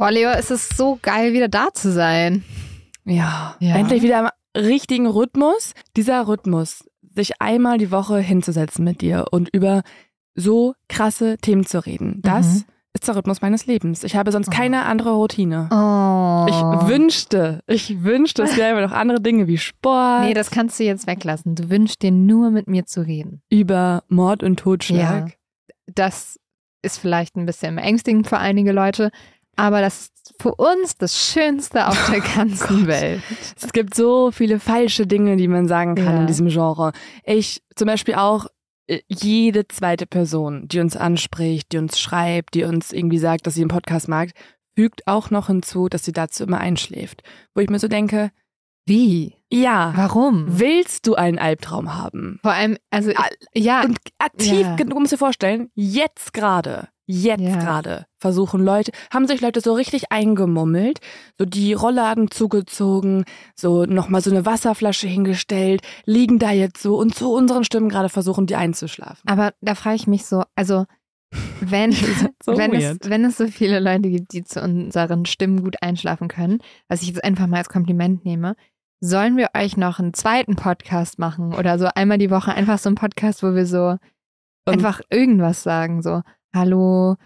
Boah, Leo, es ist so geil, wieder da zu sein. Ja, Ja. endlich wieder im richtigen Rhythmus. Dieser Rhythmus, sich einmal die Woche hinzusetzen mit dir und über so krasse Themen zu reden, das Mhm. ist der Rhythmus meines Lebens. Ich habe sonst Oh. keine andere Routine. Oh. Ich wünschte, ich wünschte, es gäbe noch andere Dinge wie Sport, Nee, das kannst du jetzt weglassen. Du wünschst dir nur mit mir zu reden. über Mord und Totschlag. Das ist vielleicht ein bisschen beängstigend für einige Leute, aber das ist für uns das Schönste auf der ganzen Gott. Welt. Es gibt so viele falsche Dinge, die man sagen kann Ja. in diesem Genre. Ich zum Beispiel auch äh, jede zweite Person, die uns anspricht, die uns schreibt, die uns irgendwie sagt, dass sie den Podcast mag, fügt auch noch hinzu, dass sie dazu immer einschläft. Wo ich mir so denke, Wie? ja, Warum? willst du einen Albtraum haben? Vor allem, also, Ja, ja, Und aktiv, Ja. du musst dir vorstellen, jetzt gerade, jetzt Ja. gerade versuchen Leute, haben sich Leute so richtig eingemummelt, so die Rollladen zugezogen, so nochmal so eine Wasserflasche hingestellt, liegen da jetzt so und zu unseren Stimmen gerade versuchen, die einzuschlafen. aber da frage ich mich so, also, wenn, so wenn, es, wenn es so viele Leute gibt, die zu unseren Stimmen gut einschlafen können, was ich jetzt einfach mal als Kompliment nehme, sollen wir euch noch einen zweiten Podcast machen oder so einmal die Woche einfach so einen Podcast, wo wir so Und- einfach irgendwas sagen, so Hallo,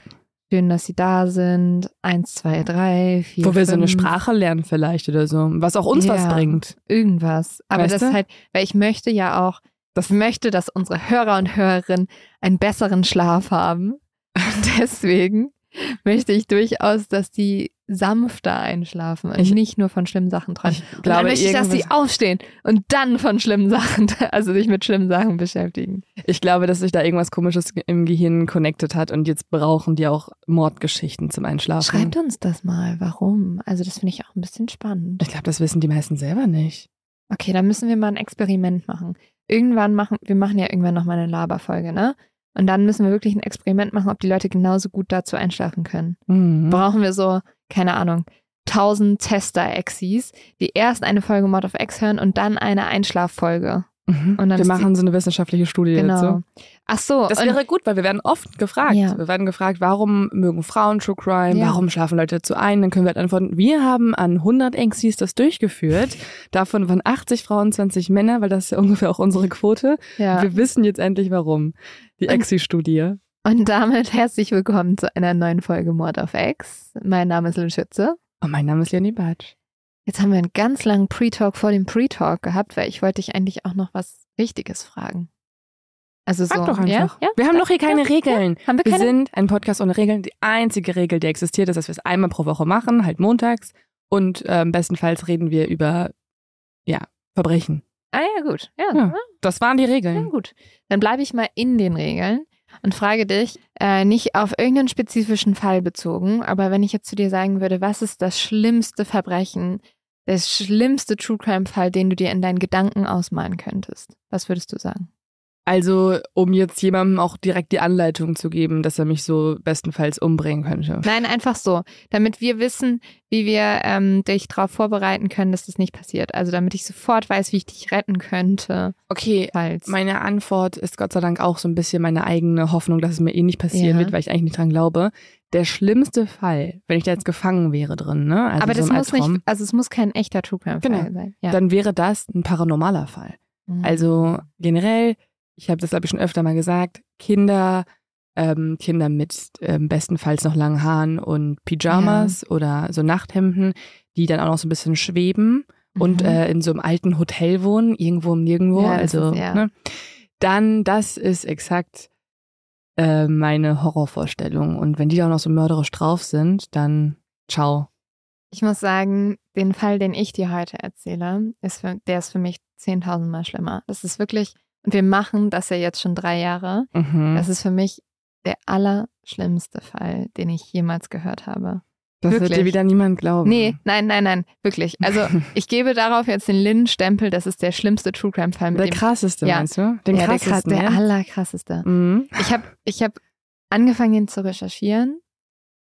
schön, dass Sie da sind, eins, zwei, drei, vier, Wo wir so eine fünf, Sprache lernen vielleicht oder so, was auch uns was Ja. bringt. irgendwas. Aber Weißt das du? ist halt, weil ich möchte ja auch, das möchte, dass unsere Hörer und Hörerinnen einen besseren Schlaf haben. Und deswegen möchte ich durchaus, dass die sanfter einschlafen und Ich- nicht nur von schlimmen Sachen träumen. Ich Und dann glaube, möchte ich, dass sie irgendwas- aufstehen und dann von schlimmen Sachen, also sich mit schlimmen Sachen beschäftigen. ich glaube, dass sich da irgendwas komisches im Gehirn connected hat und jetzt brauchen die auch Mordgeschichten zum Einschlafen. Schreibt uns das mal, warum? Also das finde ich auch ein bisschen spannend. Ich glaube, das wissen die meisten selber nicht. Okay, dann müssen wir mal ein Experiment machen. Irgendwann machen, wir machen ja irgendwann nochmal eine Laberfolge, ne? Und dann müssen wir wirklich ein Experiment machen, ob die Leute genauso gut dazu einschlafen können. Mhm. Brauchen wir so, keine Ahnung, 1000 Tester-Exis, die erst eine Folge Mod of X hören und dann eine Einschlaffolge. Mhm. Wir machen so eine wissenschaftliche Studie Genau. dazu. Ach so, Das wäre gut, weil wir werden oft gefragt. Ja. Wir werden gefragt, warum mögen Frauen True Crime? Ja. Warum schlafen Leute dazu ein? Dann können wir halt antworten, wir haben an 100 Exis das durchgeführt. Davon waren 80 Frauen, 20 Männer, weil das ist ja ungefähr auch unsere Quote. ja. Wir wissen jetzt endlich warum. Die Exi-Studie. und damit herzlich willkommen zu einer neuen Folge Mod of X. Mein Name ist Lynn Schütze. Und mein Name ist Leonie Batsch. Jetzt haben wir einen ganz langen Pre-Talk vor dem Pre-Talk gehabt, weil ich wollte dich eigentlich auch noch was Wichtiges fragen. Also so, Sag doch einfach. Ja? Ja? Wir haben doch hier keine Regeln. Haben wir Wir keine? sind ein Podcast ohne Regeln. Die einzige Regel, die existiert, ist, dass wir es einmal pro Woche machen, halt montags. Und ähm, bestenfalls reden wir über, ja, Verbrechen. Ah ja, gut. Ja, Ja. ja. Das waren die ja Regeln. gut. Dann bleibe ich mal in den Regeln und frage dich, äh, nicht auf irgendeinen spezifischen Fall bezogen, aber wenn ich jetzt zu dir sagen würde, was ist das schlimmste Verbrechen, der schlimmste True Crime Fall, den du dir in deinen Gedanken ausmalen könntest, was würdest du sagen? Also, um jetzt jemandem auch direkt die Anleitung zu geben, dass er mich so bestenfalls umbringen könnte. Nein, einfach so, damit wir wissen, wie wir ähm, dich darauf vorbereiten können, dass das nicht passiert. Also damit ich sofort weiß, wie ich dich retten könnte, Okay, falls. meine Antwort ist Gott sei Dank auch so ein bisschen meine eigene Hoffnung, dass es mir eh nicht passieren Ja. wird, weil ich eigentlich nicht dran glaube. der schlimmste Fall, wenn ich da jetzt gefangen wäre drin, ne? Also Aber das muss nicht, also es muss kein echter True Crime Fall Genau. sein. Ja. Dann wäre das ein paranormaler Fall. Mhm. Also generell, ich habe das glaube ich schon öfter mal gesagt, Kinder, ähm, Kinder mit ähm, bestenfalls noch langen Haaren und Pyjamas oder so Nachthemden, die dann auch noch so ein bisschen schweben und Mhm. äh, in so einem alten Hotel wohnen, irgendwo im Nirgendwo. Ja, also, ist- ja. ne? Dann, das ist exakt äh, meine Horrorvorstellung. Und wenn die da auch noch so mörderisch drauf sind, dann ciao. Ich muss sagen, den Fall, den ich dir heute erzähle, ist für, der ist für mich 10.000 Mal schlimmer. Das ist wirklich, und wir machen das ja jetzt schon drei Jahre. Mhm. Das ist für mich der allerschlimmste Fall, den ich jemals gehört habe. das wird wirklich. dir wieder niemand glauben. Nee, nein, nein, nein, wirklich. Also ich gebe darauf jetzt den Lynn-Stempel, das ist der schlimmste True Crime-Fall Der dem krasseste, Ja. meinst du? Den ja, der, krass, krassesten, der ja? allerkrasseste. Mhm. Ich habe ich hab angefangen, ihn zu recherchieren.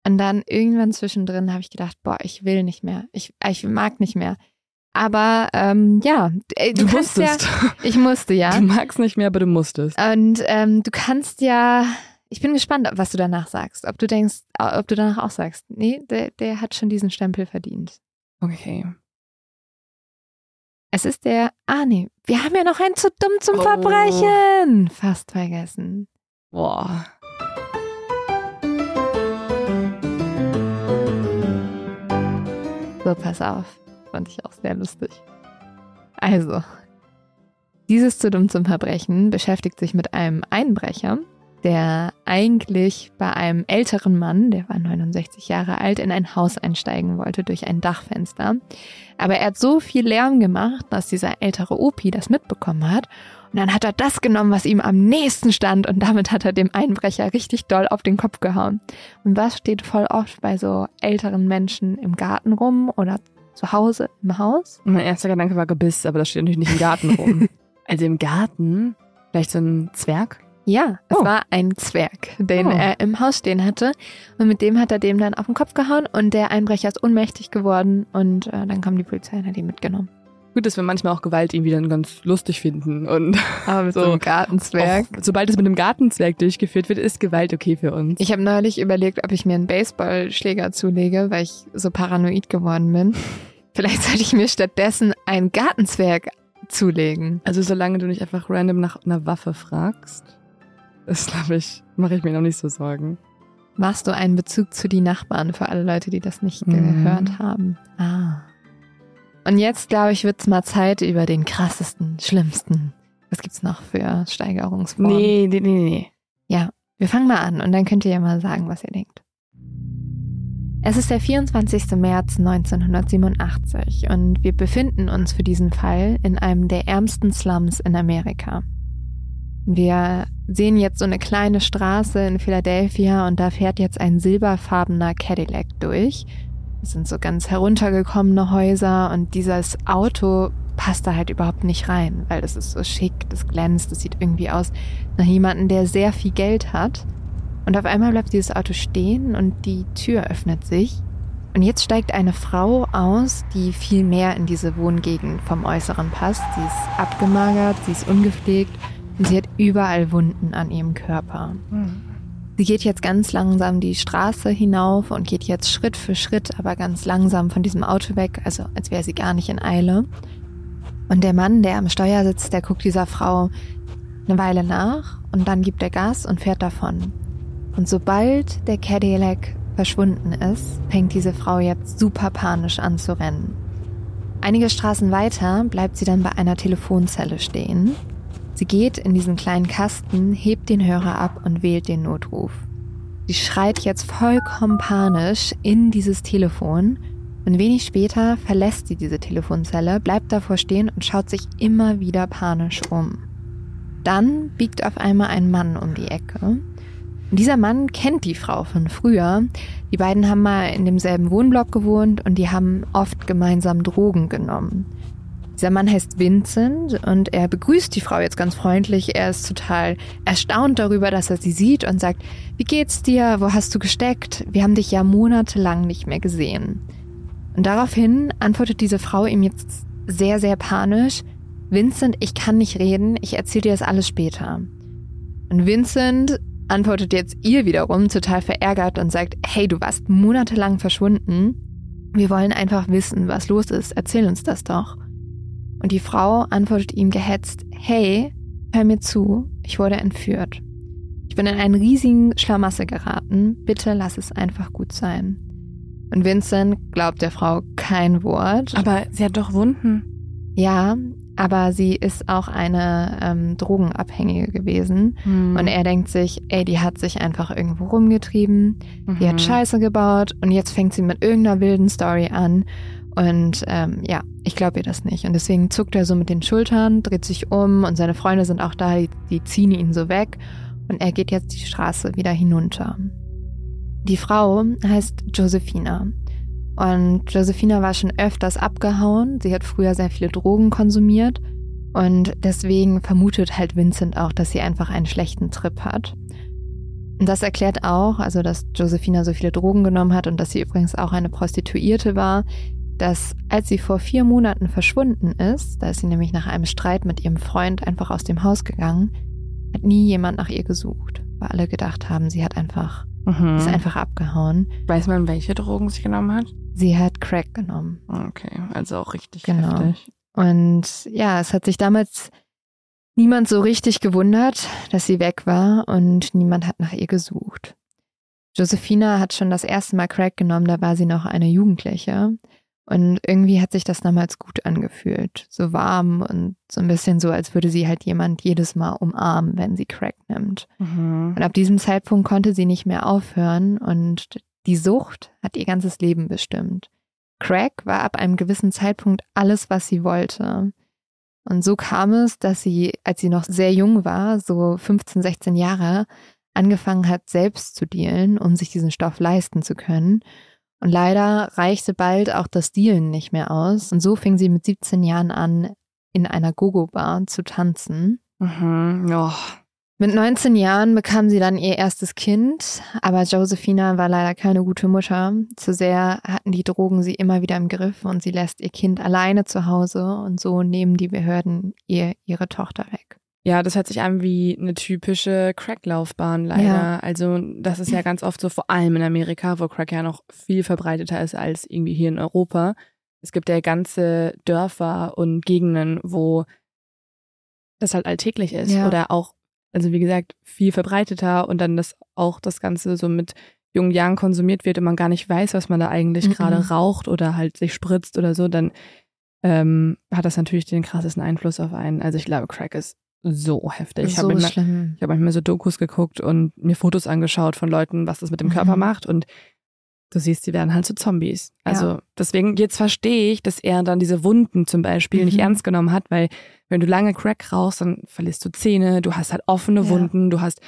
Und dann irgendwann zwischendrin habe ich gedacht, boah, ich will nicht mehr. Ich, ich mag nicht mehr. Aber ähm, ja, ey, du, Du kannst musstest. ja, ich musste ja. Du magst nicht mehr, aber du musstest. Und ähm, du kannst ja, ich bin gespannt, was du danach sagst. Ob du denkst, ob du danach auch sagst, nee, der, der hat schon diesen Stempel verdient. Okay. Es ist der, ah nee, wir haben ja noch einen zu dumm zum Oh. Verbrechen. Fast vergessen. Boah. So, pass auf. Fand ich auch sehr lustig. Also, dieses zu dumm zum Verbrechen beschäftigt sich mit einem Einbrecher, der eigentlich bei einem älteren Mann, der war 69 Jahre alt, in ein Haus einsteigen wollte durch ein Dachfenster. Aber er hat so viel Lärm gemacht, dass dieser ältere Opi das mitbekommen hat. Und dann hat er das genommen, was ihm am nächsten stand. Und damit hat er dem Einbrecher richtig doll auf den Kopf gehauen. Und was steht voll oft bei so älteren Menschen im Garten rum oder zu Hause im Haus? Mein erster Gedanke war Gebiss, aber das steht natürlich nicht im Garten rum. also im Garten? Vielleicht so ein Zwerg? Ja, es Oh. war ein Zwerg, den Oh. er im Haus stehen hatte. Und mit dem hat er dem dann auf den Kopf gehauen und der Einbrecher ist ohnmächtig geworden und äh, dann kam die Polizei und hat ihn mitgenommen. Gut, dass wir manchmal auch Gewalt irgendwie dann ganz lustig finden. Und Aber mit So. so einem Gartenzwerg. auch, sobald es mit einem Gartenzwerg durchgeführt wird, ist Gewalt okay für uns. Ich habe neulich überlegt, ob ich mir einen Baseballschläger zulege, weil ich so paranoid geworden bin. Vielleicht sollte ich mir stattdessen einen Gartenzwerg zulegen. also solange du nicht einfach random nach einer Waffe fragst, das glaube ich, mache ich mir noch nicht so Sorgen. Machst du einen Bezug zu die Nachbarn für alle Leute, die das nicht Mhm. gehört haben? Ah. Und jetzt, glaube ich, wird's mal Zeit über den krassesten, schlimmsten. Was gibt's noch für Steigerungsformen? Nee, nee, nee, nee. Wir fangen mal an und dann könnt ihr ja mal sagen, was ihr denkt. Es ist der 24. März 1987 und wir befinden uns für diesen Fall in einem der ärmsten Slums in Amerika. Wir sehen jetzt so eine kleine Straße in Philadelphia und da fährt jetzt ein silberfarbener Cadillac durch. Es sind so ganz heruntergekommene Häuser und dieses Auto passt da halt überhaupt nicht rein, weil das ist so schick, das glänzt, das sieht irgendwie aus nach jemandem, der sehr viel Geld hat. Und auf einmal bleibt dieses Auto stehen und die Tür öffnet sich. Und jetzt steigt eine Frau aus, die viel mehr in diese Wohngegend vom Äußeren passt. Sie ist abgemagert, sie ist ungepflegt und sie hat überall Wunden an ihrem Körper. Sie geht jetzt ganz langsam die Straße hinauf und geht jetzt Schritt für Schritt, aber ganz langsam von diesem Auto weg, also als wäre sie gar nicht in Eile. Und der Mann, der am Steuer sitzt, der guckt dieser Frau eine Weile nach und dann gibt er Gas und fährt davon. Und sobald der Cadillac verschwunden ist, fängt diese Frau jetzt super panisch an zu rennen. Einige Straßen weiter bleibt sie dann bei einer Telefonzelle stehen. Sie geht in diesen kleinen Kasten, hebt den Hörer ab und wählt den Notruf. Sie schreit jetzt vollkommen panisch in dieses Telefon und wenig später verlässt sie diese Telefonzelle, bleibt davor stehen und schaut sich immer wieder panisch um. Dann biegt auf einmal ein Mann um die Ecke. Und dieser Mann kennt die Frau von früher. Die beiden haben mal in demselben Wohnblock gewohnt und die haben oft gemeinsam Drogen genommen. Dieser Mann heißt Vincent und er begrüßt die Frau jetzt ganz freundlich. Er ist total erstaunt darüber, dass er sie sieht und sagt, wie geht's dir? Wo hast du gesteckt? Wir haben dich ja monatelang nicht mehr gesehen. Und daraufhin antwortet diese Frau ihm jetzt sehr, sehr panisch, Vincent, ich kann nicht reden, ich erzähle dir das alles später. Und Vincent antwortet jetzt ihr wiederum total verärgert und sagt, hey, du warst monatelang verschwunden. Wir wollen einfach wissen, was los ist. Erzähl uns das doch. Und die Frau antwortet ihm gehetzt, hey, hör mir zu, ich wurde entführt. Ich bin in einen riesigen Schlamassel geraten. Bitte lass es einfach gut sein. Und Vincent glaubt der Frau kein Wort. Aber sie hat doch Wunden. Ja, aber sie ist auch eine ähm, Drogenabhängige gewesen. Hm. Und er denkt sich, ey, die hat sich einfach irgendwo rumgetrieben, die hat Mhm. Scheiße gebaut und jetzt fängt sie mit irgendeiner wilden Story an. Und ähm, ja, ich glaube ihr das nicht. Und deswegen zuckt er so mit den Schultern, dreht sich um und seine Freunde sind auch da, die, die ziehen ihn so weg. Und er geht jetzt die Straße wieder hinunter. Die Frau heißt Josephina. Und Josephina war schon öfters abgehauen. Sie hat früher sehr viele Drogen konsumiert. Und deswegen vermutet halt Vincent auch, dass sie einfach einen schlechten Trip hat. Und das erklärt auch, also dass Josephina so viele Drogen genommen hat und dass sie übrigens auch eine Prostituierte war, dass als sie vor vier Monaten verschwunden ist, da ist sie nämlich nach einem Streit mit ihrem Freund einfach aus dem Haus gegangen, hat nie jemand nach ihr gesucht, weil alle gedacht haben, sie hat einfach, Mhm. ist einfach abgehauen. Weiß man, welche Drogen sie genommen hat? Sie hat Crack genommen. Okay, also auch richtig Genau. heftig. Und ja, es hat sich damals niemand so richtig gewundert, dass sie weg war und niemand hat nach ihr gesucht. Josephina hat schon das erste Mal Crack genommen, da war sie noch eine Jugendliche. Und irgendwie hat sich das damals gut angefühlt. So warm und so ein bisschen so, als würde sie halt jemand jedes Mal umarmen, wenn sie Crack nimmt. Mhm. Und ab diesem Zeitpunkt konnte sie nicht mehr aufhören und die Sucht hat ihr ganzes Leben bestimmt. Crack war ab einem gewissen Zeitpunkt alles, was sie wollte. Und so kam es, dass sie, als sie noch sehr jung war, so 15, 16 Jahre, angefangen hat, selbst zu dealen, um sich diesen Stoff leisten zu können. Und leider reichte bald auch das Dealen nicht mehr aus. Und so fing sie mit 17 Jahren an, in einer Gogo-Bar zu tanzen. Mhm. Oh. Mit 19 Jahren bekam sie dann ihr erstes Kind, aber Josephina war leider keine gute Mutter. Zu sehr hatten die Drogen sie immer wieder im Griff und sie lässt ihr Kind alleine zu Hause und so nehmen die Behörden ihr ihre Tochter weg. Ja, das hört sich an wie eine typische Crack-Laufbahn leider. Ja. Also das ist ja ganz oft so, vor allem in Amerika, wo Crack ja noch viel verbreiteter ist als irgendwie hier in Europa. Es gibt ja ganze Dörfer und Gegenden, wo das halt alltäglich ist Ja. oder auch, also wie gesagt, viel verbreiteter und dann das auch das Ganze so mit jungen Jahren konsumiert wird und man gar nicht weiß, was man da eigentlich Mhm. gerade raucht oder halt sich spritzt oder so, dann ähm, hat das natürlich den krassesten Einfluss auf einen. Also ich glaube, Crack ist so heftig. Ich so habe manchmal, ich hab manchmal so Dokus geguckt und mir Fotos angeschaut von Leuten, was das mit dem Körper Mhm. macht und du siehst, die werden halt zu Zombies. Also Ja. deswegen, jetzt verstehe ich, dass er dann diese Wunden zum Beispiel nicht Mhm. ernst genommen hat, weil wenn du lange Crack rauchst, dann verlierst du Zähne, du hast halt offene Ja. Wunden, du hast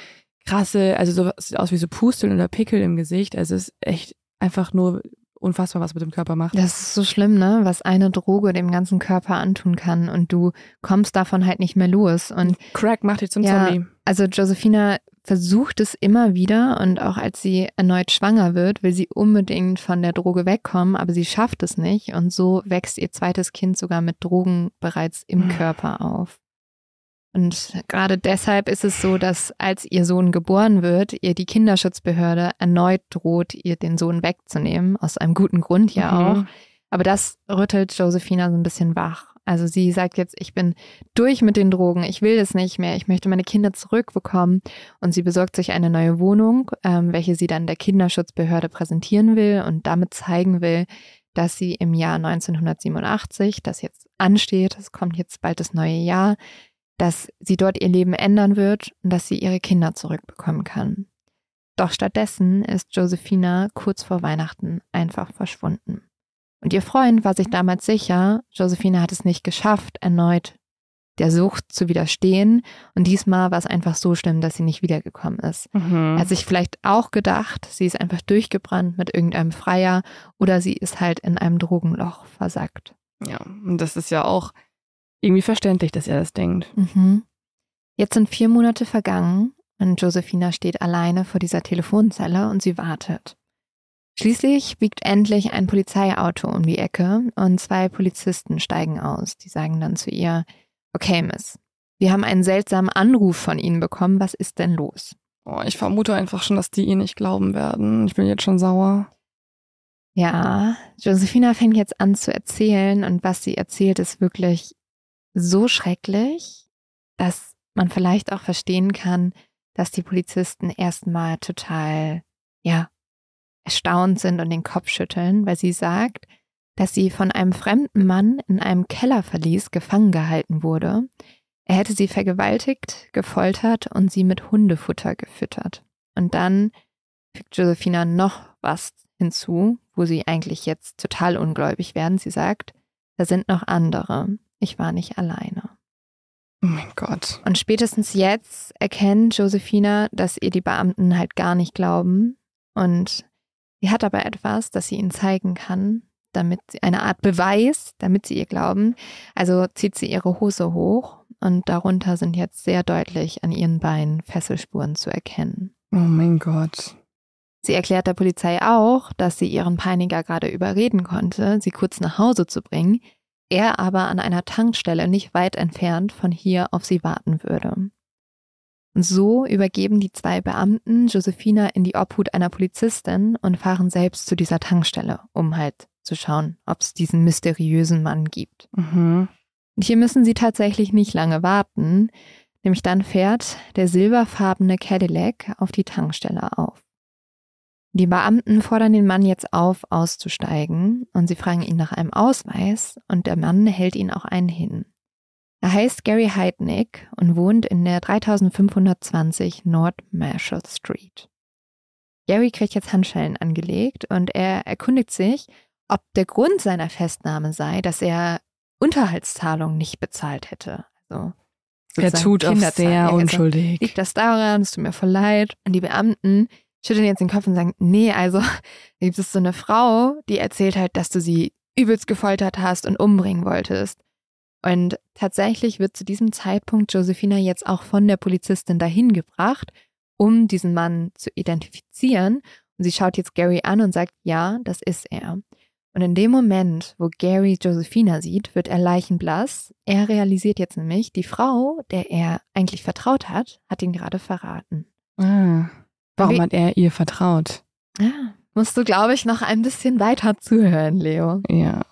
krasse, also so es sieht aus wie so Pusteln oder Pickel im Gesicht. Also es ist echt einfach nur unfassbar, was mit dem Körper macht. Das ist so schlimm, ne? Was eine Droge dem ganzen Körper antun kann und du kommst davon halt nicht mehr los. Und Crack macht dich zum Ja. Zombie. Also Josephina versucht es immer wieder und auch als sie erneut schwanger wird, will sie unbedingt von der Droge wegkommen, aber sie schafft es nicht und so wächst ihr zweites Kind sogar mit Drogen bereits im Mhm. Körper auf. Und gerade deshalb ist es so, dass als ihr Sohn geboren wird, ihr die Kinderschutzbehörde erneut droht, ihr den Sohn wegzunehmen, aus einem guten Grund ja Mhm. auch. Aber das rüttelt Josephina so ein bisschen wach. Also sie sagt jetzt, ich bin durch mit den Drogen, ich will das nicht mehr, ich möchte meine Kinder zurückbekommen. Und sie besorgt sich eine neue Wohnung, ähm, welche sie dann der Kinderschutzbehörde präsentieren will und damit zeigen will, dass sie im Jahr 1987, das jetzt ansteht, es kommt jetzt bald das neue Jahr, dass sie dort ihr Leben ändern wird und dass sie ihre Kinder zurückbekommen kann. Doch stattdessen ist Josephina kurz vor Weihnachten einfach verschwunden. Und ihr Freund war sich damals sicher, Josephina hat es nicht geschafft, erneut der Sucht zu widerstehen. Und diesmal war es einfach so schlimm, dass sie nicht wiedergekommen ist. Mhm. Er hat sich vielleicht auch gedacht, sie ist einfach durchgebrannt mit irgendeinem Freier oder sie ist halt in einem Drogenloch versackt. Ja, und das ist ja auch irgendwie verständlich, dass er das denkt. Mhm. Jetzt sind vier Monate vergangen und Josephina steht alleine vor dieser Telefonzelle und sie wartet. Schließlich biegt endlich ein Polizeiauto um die Ecke und zwei Polizisten steigen aus. Die sagen dann zu ihr, okay, Miss, wir haben einen seltsamen Anruf von Ihnen bekommen, was ist denn los? Oh, ich vermute einfach schon, dass die ihr nicht glauben werden. Ich bin jetzt schon sauer. Ja, Josephina fängt jetzt an zu erzählen und was sie erzählt ist wirklich so schrecklich, dass man vielleicht auch verstehen kann, dass die Polizisten erstmal total, ja, erstaunt sind und den Kopf schütteln, weil sie sagt, dass sie von einem fremden Mann in einem Kellerverlies gefangen gehalten wurde. Er hätte sie vergewaltigt, gefoltert und sie mit Hundefutter gefüttert. Und dann fügt Josephina noch was hinzu, wo sie eigentlich jetzt total ungläubig werden. Sie sagt, da sind noch andere. Ich war nicht alleine. Oh mein Gott. Und spätestens jetzt erkennt Josephina, dass ihr die Beamten halt gar nicht glauben. Und sie hat aber etwas, das sie ihnen zeigen kann, damit sie eine Art Beweis, damit sie ihr glauben. Also zieht sie ihre Hose hoch und darunter sind jetzt sehr deutlich an ihren Beinen Fesselspuren zu erkennen. Oh mein Gott. Sie erklärt der Polizei auch, dass sie ihren Peiniger gerade überreden konnte, sie kurz nach Hause zu bringen, er aber an einer Tankstelle nicht weit entfernt von hier auf sie warten würde. Und so übergeben die zwei Beamten Josephina in die Obhut einer Polizistin und fahren selbst zu dieser Tankstelle, um halt zu schauen, ob es diesen mysteriösen Mann gibt. Mhm. Und hier müssen sie tatsächlich nicht lange warten, nämlich dann fährt der silberfarbene Cadillac auf die Tankstelle auf. Die Beamten fordern den Mann jetzt auf, auszusteigen und sie fragen ihn nach einem Ausweis und der Mann hält ihn auch einen hin. Er heißt Gary Heidnick und wohnt in der 3520 North Marshall Street. Gary kriegt jetzt Handschellen angelegt und er erkundigt sich, ob der Grund seiner Festnahme sei, dass er Unterhaltszahlungen nicht bezahlt hätte. Also er tut auch sehr also, unschuldig. Liegt das daran? Es tut mir voll leid. Und die Beamten schütteln jetzt den Kopf und sagen, nee, also gibt es so eine Frau, die erzählt halt, dass du sie übelst gefoltert hast und umbringen wolltest. Und tatsächlich wird zu diesem Zeitpunkt Josephina jetzt auch von der Polizistin dahin gebracht, um diesen Mann zu identifizieren. Und sie schaut jetzt Gary an und sagt, ja, das ist er. Und in dem Moment, wo Gary Josephina sieht, wird er leichenblass. Er realisiert jetzt nämlich, die Frau, der er eigentlich vertraut hat, hat ihn gerade verraten. Ah. Warum Wie, hat er ihr vertraut? Ja, musst du, glaube ich, noch ein bisschen weiter zuhören, Leo. Ja.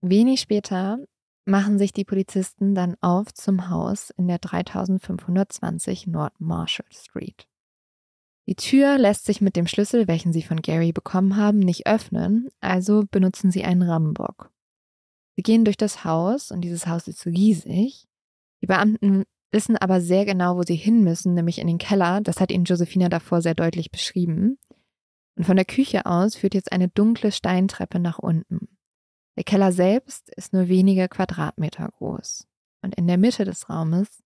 Wenig später machen sich die Polizisten dann auf zum Haus in der 3520 North Marshall Street. Die Tür lässt sich mit dem Schlüssel, welchen sie von Gary bekommen haben, nicht öffnen, also benutzen sie einen Rambock. Sie gehen durch das Haus und dieses Haus ist riesig. Die Beamten wissen aber sehr genau, wo sie hin müssen, nämlich in den Keller. Das hat ihnen Josephina davor sehr deutlich beschrieben. Und von der Küche aus führt jetzt eine dunkle Steintreppe nach unten. Der Keller selbst ist nur wenige Quadratmeter groß. Und in der Mitte des Raumes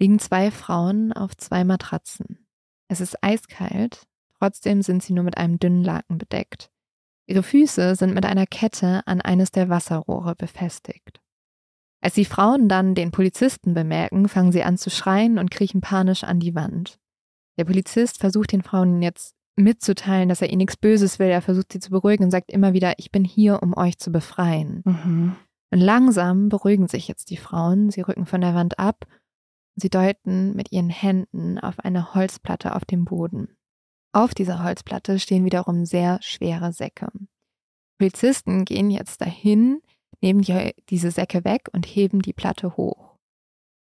liegen zwei Frauen auf zwei Matratzen. Es ist eiskalt, trotzdem sind sie nur mit einem dünnen Laken bedeckt. Ihre Füße sind mit einer Kette an eines der Wasserrohre befestigt. Als die Frauen dann den Polizisten bemerken, fangen sie an zu schreien und kriechen panisch an die Wand. Der Polizist versucht den Frauen jetzt mitzuteilen, dass er ihnen nichts Böses will. Er versucht sie zu beruhigen und sagt immer wieder, ich bin hier, um euch zu befreien. Mhm. Und langsam beruhigen sich jetzt die Frauen. Sie rücken von der Wand ab und sie deuten mit ihren Händen auf eine Holzplatte auf dem Boden. Auf dieser Holzplatte stehen wiederum sehr schwere Säcke. Polizisten gehen jetzt dahin, nehmen die, diese Säcke weg und heben die Platte hoch.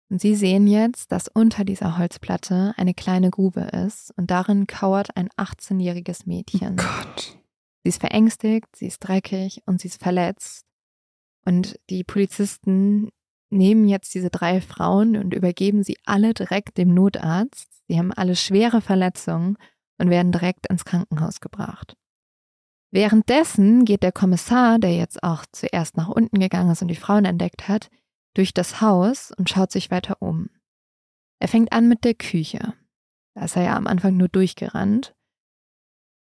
Und sie sehen jetzt, dass unter dieser Holzplatte eine kleine Grube ist und darin kauert ein 18-jähriges Mädchen. Oh Gott. Sie ist verängstigt, sie ist dreckig und sie ist verletzt. Und die Polizisten nehmen jetzt diese drei Frauen und übergeben sie alle direkt dem Notarzt. Sie haben alle schwere Verletzungen und werden direkt ins Krankenhaus gebracht. Währenddessen geht der Kommissar, der jetzt auch zuerst nach unten gegangen ist und die Frauen entdeckt hat, durch das Haus und schaut sich weiter um. Er fängt an mit der Küche. Da ist er ja am Anfang nur durchgerannt.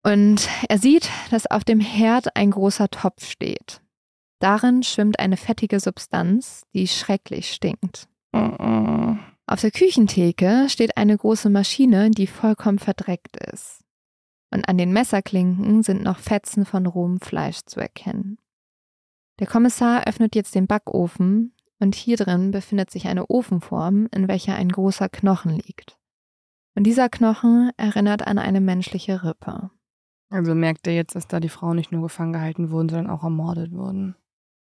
Und er sieht, dass auf dem Herd ein großer Topf steht. Darin schwimmt eine fettige Substanz, die schrecklich stinkt. Auf der Küchentheke steht eine große Maschine, die vollkommen verdreckt ist und an den Messerklinken sind noch Fetzen von rohem Fleisch zu erkennen. Der Kommissar öffnet jetzt den Backofen und hier drin befindet sich eine Ofenform, in welcher ein großer Knochen liegt. Und dieser Knochen erinnert an eine menschliche Rippe. Also merkt er jetzt, dass da die Frauen nicht nur gefangen gehalten wurden, sondern auch ermordet wurden.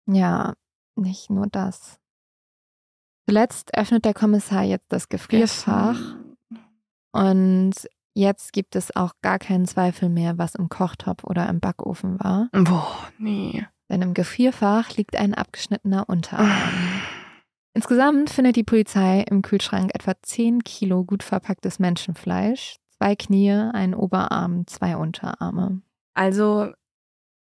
Ja, nicht nur das. Zuletzt öffnet der Kommissar jetzt das Gefrierfach und jetzt gibt es auch gar keinen Zweifel mehr, was im Kochtopf oder im Backofen war. Boah, nee. Denn im Gefrierfach liegt ein abgeschnittener Unterarm. Insgesamt findet die Polizei im Kühlschrank etwa 10 Kilo gut verpacktes Menschenfleisch, zwei Knie, einen Oberarm, zwei Unterarme. Also,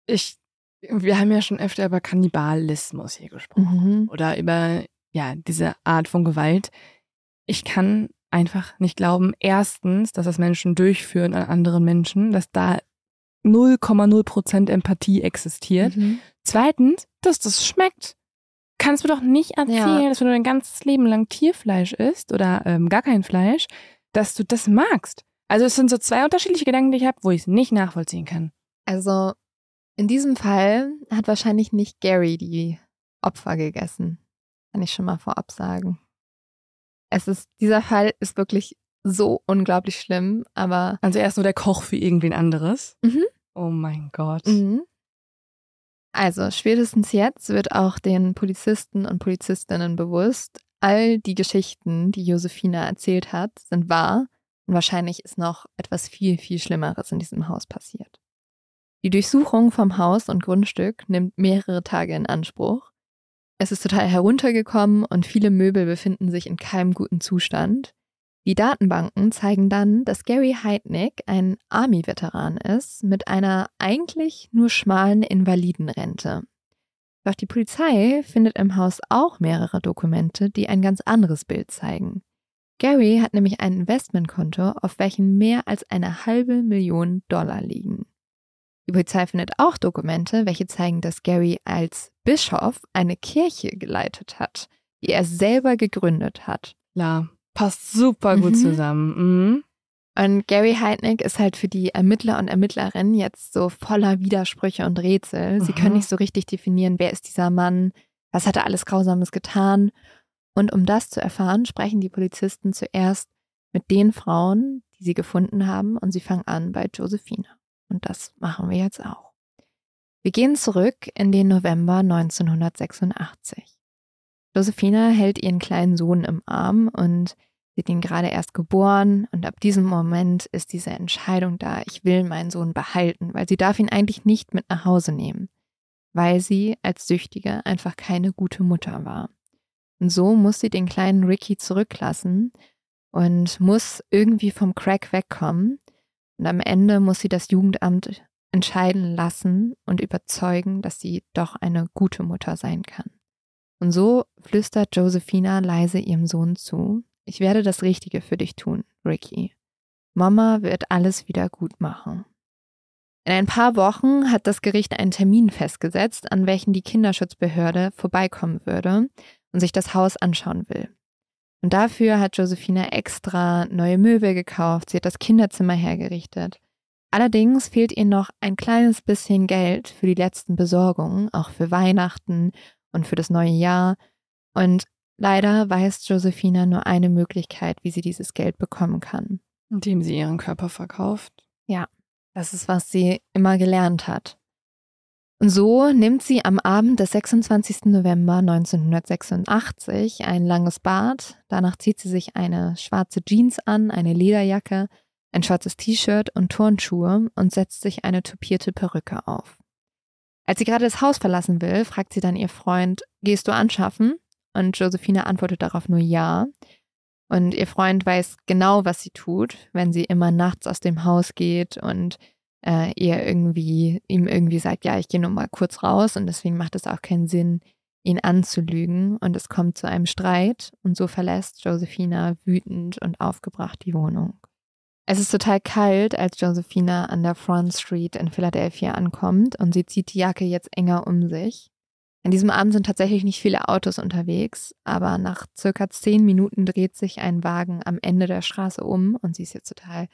ich, wir haben ja schon öfter über Kannibalismus hier gesprochen. Mhm. Oder über, ja, diese Art von Gewalt. Ich kann einfach nicht glauben, erstens, dass das Menschen durchführen an anderen Menschen, dass da 0,0% Empathie existiert. Mhm. Zweitens, dass das schmeckt. Kannst du doch nicht erzählen, Ja. dass wenn du dein ganzes Leben lang Tierfleisch isst oder ähm, gar kein Fleisch, dass du das magst. Also es sind so zwei unterschiedliche Gedanken, die ich habe, wo ich es nicht nachvollziehen kann. Also in diesem Fall hat wahrscheinlich nicht Gary die Opfer gegessen. Kann ich schon mal vorab sagen. Es ist, dieser Fall ist wirklich so unglaublich schlimm, aber Also er ist nur der Koch für irgendwen anderes. Mhm. Oh mein Gott. Mhm. Also, spätestens jetzt wird auch den Polizisten und Polizistinnen bewusst, all die Geschichten, die Josefina erzählt hat, sind wahr und wahrscheinlich ist noch etwas viel, viel Schlimmeres in diesem Haus passiert. Die Durchsuchung vom Haus und Grundstück nimmt mehrere Tage in Anspruch. Es ist total heruntergekommen und viele Möbel befinden sich in keinem guten Zustand. Die Datenbanken zeigen dann, dass Gary Heidnick ein Army-Veteran ist mit einer eigentlich nur schmalen Invalidenrente. Doch die Polizei findet im Haus auch mehrere Dokumente, die ein ganz anderes Bild zeigen. Gary hat nämlich ein Investmentkonto, auf welchem mehr als eine halbe Million Dollar liegen. Die Polizei findet auch Dokumente, welche zeigen, dass Gary als Bischof eine Kirche geleitet hat, die er selber gegründet hat. Klar. Passt super gut Mhm. zusammen. Mhm. Und Gary Heidnick ist halt für die Ermittler und Ermittlerinnen jetzt so voller Widersprüche und Rätsel. Sie Mhm. können nicht so richtig definieren, wer ist dieser Mann, was hat er alles Grausames getan. Und um das zu erfahren, sprechen die Polizisten zuerst mit den Frauen, die sie gefunden haben, und sie fangen an bei Josephina. Und das machen wir jetzt auch. Wir gehen zurück in den November 1986. Josephina hält ihren kleinen Sohn im Arm und hat ihn gerade erst geboren und ab diesem Moment ist diese Entscheidung da, ich will meinen Sohn behalten, weil sie darf ihn eigentlich nicht mit nach Hause nehmen, weil sie als Süchtige einfach keine gute Mutter war. Und so muss sie den kleinen Ricky zurücklassen und muss irgendwie vom Crack wegkommen. Und am Ende muss sie das Jugendamt entscheiden lassen und überzeugen, dass sie doch eine gute Mutter sein kann. Und so flüstert Josephina leise ihrem Sohn zu, ich werde das Richtige für dich tun, Ricky. Mama wird alles wieder gut machen. In ein paar Wochen hat das Gericht einen Termin festgesetzt, an welchen die Kinderschutzbehörde vorbeikommen würde und sich das Haus anschauen will. Und dafür hat Josephina extra neue Möbel gekauft, sie hat das Kinderzimmer hergerichtet. Allerdings fehlt ihr noch ein kleines bisschen Geld für die letzten Besorgungen, auch für Weihnachten und für das neue Jahr. Und leider weiß Josephina nur eine Möglichkeit, wie sie dieses Geld bekommen kann. Indem sie ihren Körper verkauft. Das ist, was sie immer gelernt hat. Und so nimmt sie am Abend des 26. November 1986 ein langes Bad. Danach zieht sie sich eine schwarze Jeans an, eine Lederjacke, ein schwarzes T-Shirt und Turnschuhe und setzt sich eine tupierte Perücke auf. Als sie gerade das Haus verlassen will, fragt sie dann ihr Freund, gehst du anschaffen? Und Josephina antwortet darauf nur ja. Und ihr Freund weiß genau, was sie tut, wenn sie immer nachts aus dem Haus geht und äh, ihr irgendwie, ihm irgendwie sagt, ja, ich gehe nur mal kurz raus und deswegen macht es auch keinen Sinn, ihn anzulügen. Und es kommt zu einem Streit und so verlässt Josephina wütend und aufgebracht die Wohnung. Es ist total kalt, als Josephina an der Front Street in Philadelphia ankommt und sie zieht die Jacke jetzt enger um sich. An diesem Abend sind tatsächlich nicht viele Autos unterwegs, aber nach circa zehn Minuten dreht sich ein Wagen am Ende der Straße um und sie ist jetzt total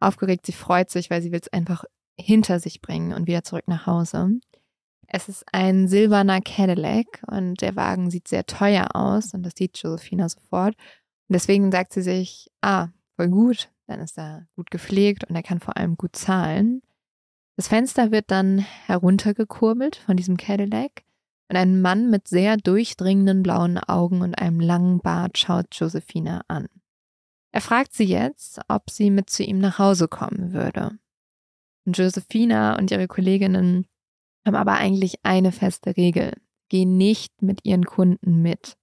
aufgeregt. Sie freut sich, weil sie will es einfach hinter sich bringen und wieder zurück nach Hause. Es ist ein silberner Cadillac und der Wagen sieht sehr teuer aus und das sieht Josephina sofort. Und deswegen sagt sie sich, ah, voll gut, dann ist er gut gepflegt und er kann vor allem gut zahlen. Das Fenster wird dann heruntergekurbelt von diesem Cadillac und ein Mann mit sehr durchdringenden blauen Augen und einem langen Bart schaut Josephine an. Er fragt sie jetzt, ob sie mit zu ihm nach Hause kommen würde. Und Josephina und ihre Kolleginnen haben aber eigentlich eine feste Regel. Gehen nicht mit ihren Kunden mit.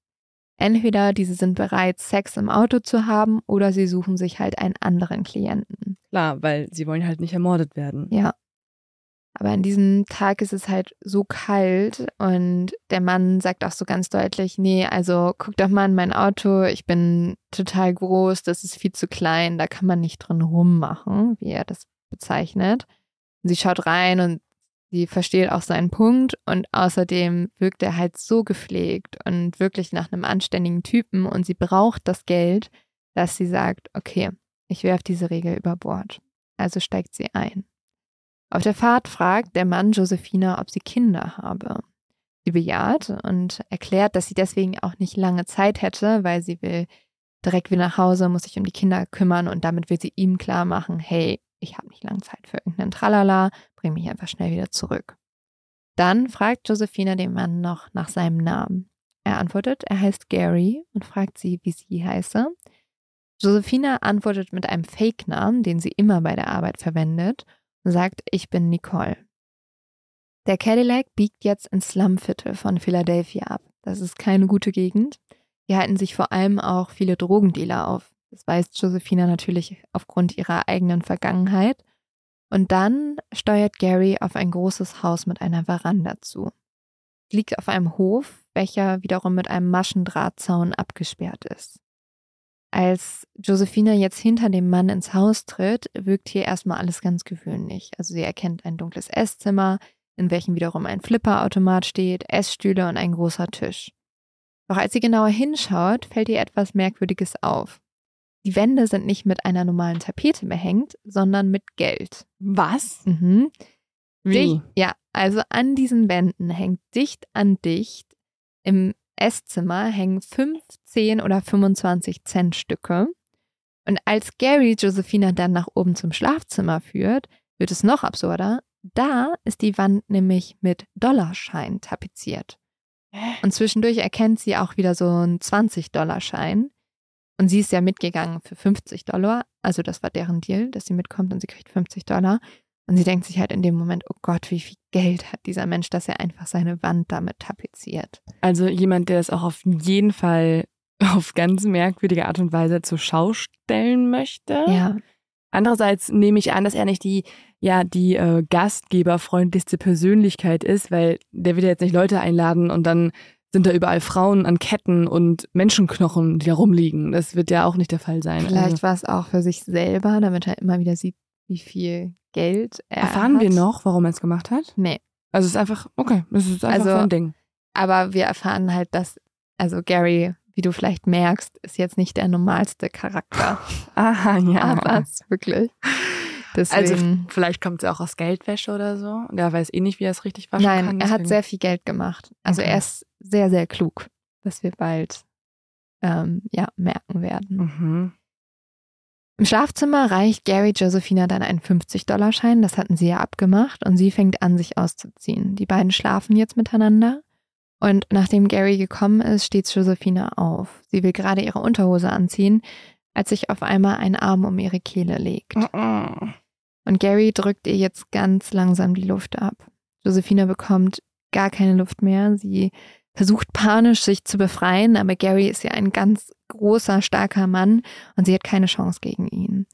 Entweder diese sind bereit, Sex im Auto zu haben oder sie suchen sich halt einen anderen Klienten. Klar, weil sie wollen halt nicht ermordet werden. Ja. Aber an diesem Tag ist es halt so kalt und der Mann sagt auch so ganz deutlich, nee, also guck doch mal in mein Auto, ich bin total groß, das ist viel zu klein, da kann man nicht drin rummachen, wie er das bezeichnet. Sie schaut rein und sie versteht auch seinen Punkt und außerdem wirkt er halt so gepflegt und wirklich nach einem anständigen Typen und sie braucht das Geld, dass sie sagt, okay, ich werfe diese Regel über Bord. Also steigt sie ein. Auf der Fahrt fragt der Mann Josephina, ob sie Kinder habe. Sie bejaht und erklärt, dass sie deswegen auch nicht lange Zeit hätte, weil sie will direkt wieder nach Hause, muss sich um die Kinder kümmern und damit will sie ihm klar machen, hey, ich habe nicht lange Zeit für irgendeinen Tralala, bring mich einfach schnell wieder zurück. Dann fragt Josephina den Mann noch nach seinem Namen. Er antwortet, er heißt Gary und fragt sie, wie sie heiße. Josephina antwortet mit einem Fake-Namen, den sie immer bei der Arbeit verwendet sagt, ich bin Nicole. Der Cadillac biegt jetzt ins Slumviertel von Philadelphia ab. Das ist keine gute Gegend. Hier halten sich vor allem auch viele Drogendealer auf. Das weiß Josephina natürlich aufgrund ihrer eigenen Vergangenheit. Und dann steuert Gary auf ein großes Haus mit einer Veranda zu. Liegt auf einem Hof, welcher wiederum mit einem Maschendrahtzaun abgesperrt ist. Als Josephina jetzt hinter dem Mann ins Haus tritt, wirkt hier erstmal alles ganz gewöhnlich. Also sie erkennt ein dunkles Esszimmer, in welchem wiederum ein Flipperautomat steht, Essstühle und ein großer Tisch. Doch als sie genauer hinschaut, fällt ihr etwas Merkwürdiges auf. Die Wände sind nicht mit einer normalen Tapete behängt, sondern mit Geld. Was? Mhm. Wie? Dicht, ja, also an diesen Wänden hängt dicht an dicht im Esszimmer hängen 15 oder 25 Cent Stücke. Und als Gary Josephina dann nach oben zum Schlafzimmer führt, wird es noch absurder. Da ist die Wand nämlich mit Dollarschein tapeziert. Und zwischendurch erkennt sie auch wieder so einen 20-Dollar-Schein. Und sie ist ja mitgegangen für 50 Dollar. Also das war deren Deal, dass sie mitkommt und sie kriegt 50 Dollar. Und sie denkt sich halt in dem Moment, oh Gott, wie viel Geld hat dieser Mensch, dass er einfach seine Wand damit tapeziert. Also jemand, der es auch auf jeden Fall auf ganz merkwürdige Art und Weise zur Schau stellen möchte. Ja. Andererseits nehme ich an, dass er nicht die, ja, die äh, gastgeberfreundlichste Persönlichkeit ist, weil der wird ja jetzt nicht Leute einladen und dann sind da überall Frauen an Ketten und Menschenknochen, die da rumliegen. Das wird ja auch nicht der Fall sein. Vielleicht also. war es auch für sich selber, damit er immer wieder sieht, wie viel Geld er Erfahren hat. wir noch, warum er es gemacht hat? Nee. Also es ist einfach, okay, es ist einfach Also- sein Ding. Aber wir erfahren halt, dass, also Gary, wie du vielleicht merkst, ist jetzt nicht der normalste Charakter. Aha, ja. Aber es ist wirklich. also Deswegen. vielleicht kommt es ja auch aus Geldwäsche oder so. Und er weiß eh nicht, wie er es richtig waschen nein, kann. er hat sehr viel Geld gemacht. Also Okay. er ist sehr, sehr klug, was wir bald ähm, ja, merken werden. Mhm. Im Schlafzimmer reicht Gary Josephina dann einen 50-Dollar-Schein, das hatten sie ja abgemacht, und sie fängt an, sich auszuziehen. Die beiden schlafen jetzt miteinander. Und nachdem Gary gekommen ist, steht Josephina auf. Sie will gerade ihre Unterhose anziehen, als sich auf einmal ein Arm um ihre Kehle legt. Mhm. Und Gary drückt ihr jetzt ganz langsam die Luft ab. Josephina bekommt gar keine Luft mehr. Sie versucht panisch, sich zu befreien, aber Gary ist ja ein ganz großer, starker Mann und sie hat keine Chance gegen ihn.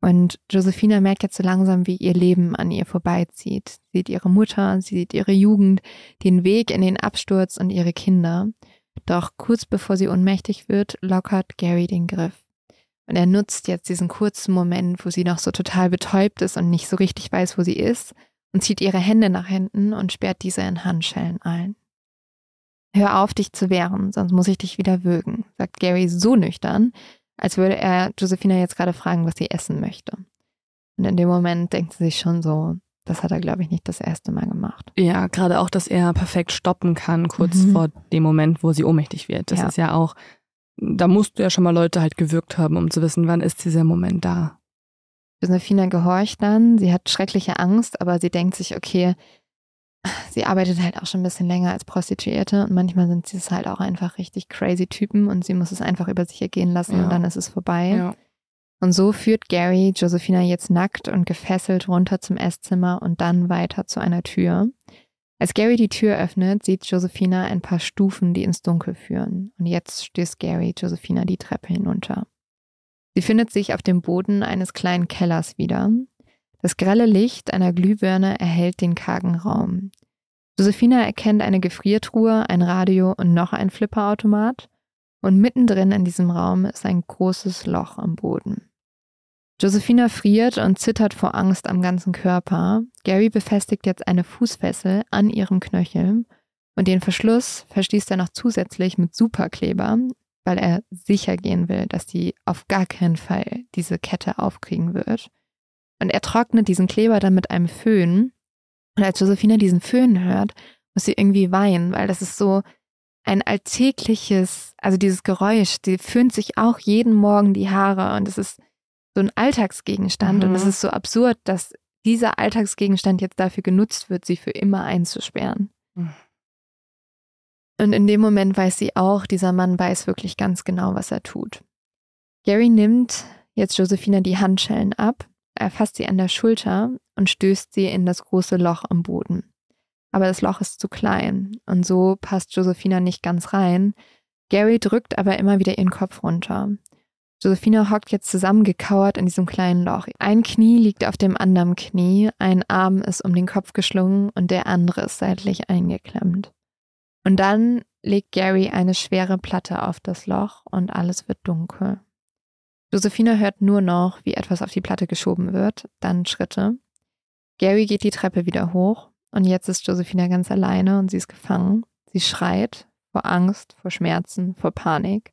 Und Josephina merkt jetzt so langsam, wie ihr Leben an ihr vorbeizieht. Sie sieht ihre Mutter, sie sieht ihre Jugend, den Weg in den Absturz und ihre Kinder. Doch kurz bevor sie ohnmächtig wird, lockert Gary den Griff. Und er nutzt jetzt diesen kurzen Moment, wo sie noch so total betäubt ist und nicht so richtig weiß, wo sie ist, und zieht ihre Hände nach hinten und sperrt diese in Handschellen ein. Hör auf, dich zu wehren, sonst muss ich dich wieder würgen, sagt Gary so nüchtern, als würde er Josephina jetzt gerade fragen, was sie essen möchte. Und in dem Moment denkt sie sich schon so, das hat er, glaube ich, nicht das erste Mal gemacht. Ja, gerade auch, dass er perfekt stoppen kann, kurz Mhm. vor dem Moment, wo sie ohnmächtig wird. Das Ja. ist ja auch, da musst du ja schon mal Leute halt gewürgt haben, um zu wissen, wann ist dieser Moment da. Josephina gehorcht dann, sie hat schreckliche Angst, aber sie denkt sich, okay, sie arbeitet halt auch schon ein bisschen länger als Prostituierte und manchmal sind sie es halt auch einfach richtig crazy Typen und sie muss es einfach über sich ergehen lassen Ja. und dann ist es vorbei. Ja. Und so führt Gary Josephina jetzt nackt und gefesselt runter zum Esszimmer und dann weiter zu einer Tür. Als Gary die Tür öffnet, sieht Josephina ein paar Stufen, die ins Dunkel führen. Und jetzt stößt Gary Josephina die Treppe hinunter. Sie findet sich auf dem Boden eines kleinen Kellers wieder. Das grelle Licht einer Glühbirne erhellt den kargen Raum. Josephina erkennt eine Gefriertruhe, ein Radio und noch ein Flipperautomat. Und mittendrin in diesem Raum ist ein großes Loch am Boden. Josephina friert und zittert vor Angst am ganzen Körper. Gary befestigt jetzt eine Fußfessel an ihrem Knöchel und den Verschluss verschließt er noch zusätzlich mit Superkleber, weil er sicher gehen will, dass die auf gar keinen Fall diese Kette aufkriegen wird. Und er trocknet diesen Kleber dann mit einem Föhn. Und als Josephina diesen Föhn hört, muss sie irgendwie weinen, weil das ist so ein alltägliches, also dieses Geräusch, die föhnt sich auch jeden Morgen die Haare und es ist so ein Alltagsgegenstand Mhm. und es ist so absurd, dass dieser Alltagsgegenstand jetzt dafür genutzt wird, sie für immer einzusperren. Mhm. Und in dem Moment weiß sie auch, dieser Mann weiß wirklich ganz genau, was er tut. Gary nimmt jetzt Josephina die Handschellen ab, er fasst sie an der Schulter und stößt sie in das große Loch am Boden. Aber das Loch ist zu klein und so passt Josephina nicht ganz rein. Gary drückt aber immer wieder ihren Kopf runter. Josephina hockt jetzt zusammengekauert in diesem kleinen Loch. Ein Knie liegt auf dem anderen Knie, ein Arm ist um den Kopf geschlungen und der andere ist seitlich eingeklemmt. Und dann legt Gary eine schwere Platte auf das Loch und alles wird dunkel. Josephina hört nur noch, wie etwas auf die Platte geschoben wird, dann Schritte. Gary geht die Treppe wieder hoch und jetzt ist Josephina ganz alleine und sie ist gefangen. Sie schreit vor Angst, vor Schmerzen, vor Panik.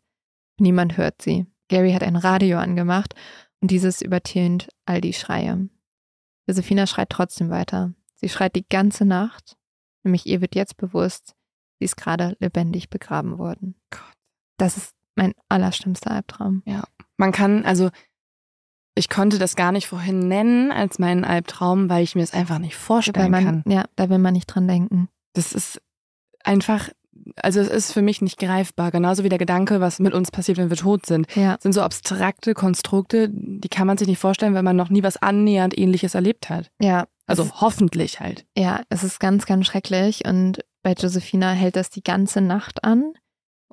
Niemand hört sie. Gary hat ein Radio angemacht und dieses übertönt all die Schreie. Josephina schreit trotzdem weiter. Sie schreit die ganze Nacht, nämlich ihr wird jetzt bewusst, sie ist gerade lebendig begraben worden. Gott. Das ist mein allerschlimmster Albtraum. Man kann, also ich konnte das gar nicht vorhin nennen als meinen Albtraum, weil ich mir es einfach nicht Weil vorstellen man, kann. ja, da will man nicht dran denken. Das ist einfach, also es ist für mich nicht greifbar. Genauso wie der Gedanke, was mit uns passiert, wenn wir tot sind. Ja, Das sind so abstrakte Konstrukte, die kann man sich nicht vorstellen, wenn man noch nie was annähernd ähnliches erlebt hat. ja. Also es, hoffentlich halt. ja, es ist ganz, ganz schrecklich und bei Josephina hält das die ganze Nacht an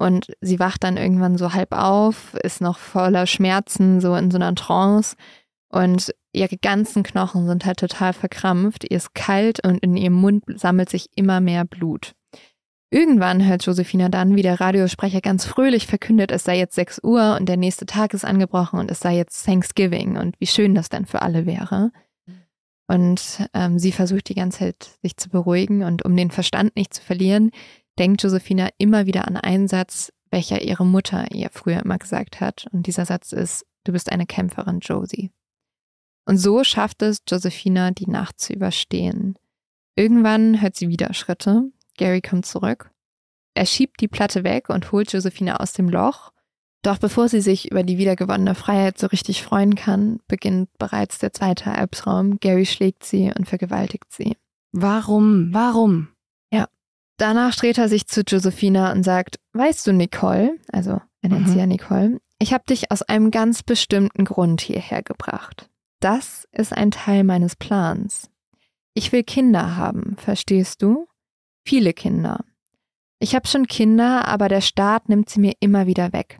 und sie wacht dann irgendwann so halb auf, ist noch voller Schmerzen, so in so einer Trance und ihre ganzen Knochen sind halt total verkrampft, ihr ist kalt und in ihrem Mund sammelt sich immer mehr Blut. Irgendwann hört Josephina dann, wie der Radiosprecher ganz fröhlich verkündet, es sei jetzt 6 Uhr und der nächste Tag ist angebrochen und es sei jetzt Thanksgiving und wie schön das denn für alle wäre. Und ähm, sie versucht die ganze Zeit, sich zu beruhigen und um den Verstand nicht zu verlieren, denkt Josephina immer wieder an einen Satz, welcher ihre Mutter ihr früher immer gesagt hat. Und dieser Satz ist, du bist eine Kämpferin, Josie. Und so schafft es Josephina, die Nacht zu überstehen. Irgendwann hört sie wieder Schritte. Gary kommt zurück. Er schiebt die Platte weg und holt Josephina aus dem Loch. Doch bevor sie sich über die wiedergewonnene Freiheit so richtig freuen kann, beginnt bereits der zweite Albtraum. Gary schlägt sie und vergewaltigt sie. Warum? Warum? Danach dreht er sich zu Josephina und sagt, weißt du, Nicole, also er nennt Mhm. sie ja Nicole, ich habe dich aus einem ganz bestimmten Grund hierher gebracht. Das ist ein Teil meines Plans. Ich will Kinder haben, verstehst du? Viele Kinder. Ich habe schon Kinder, aber der Staat nimmt sie mir immer wieder weg.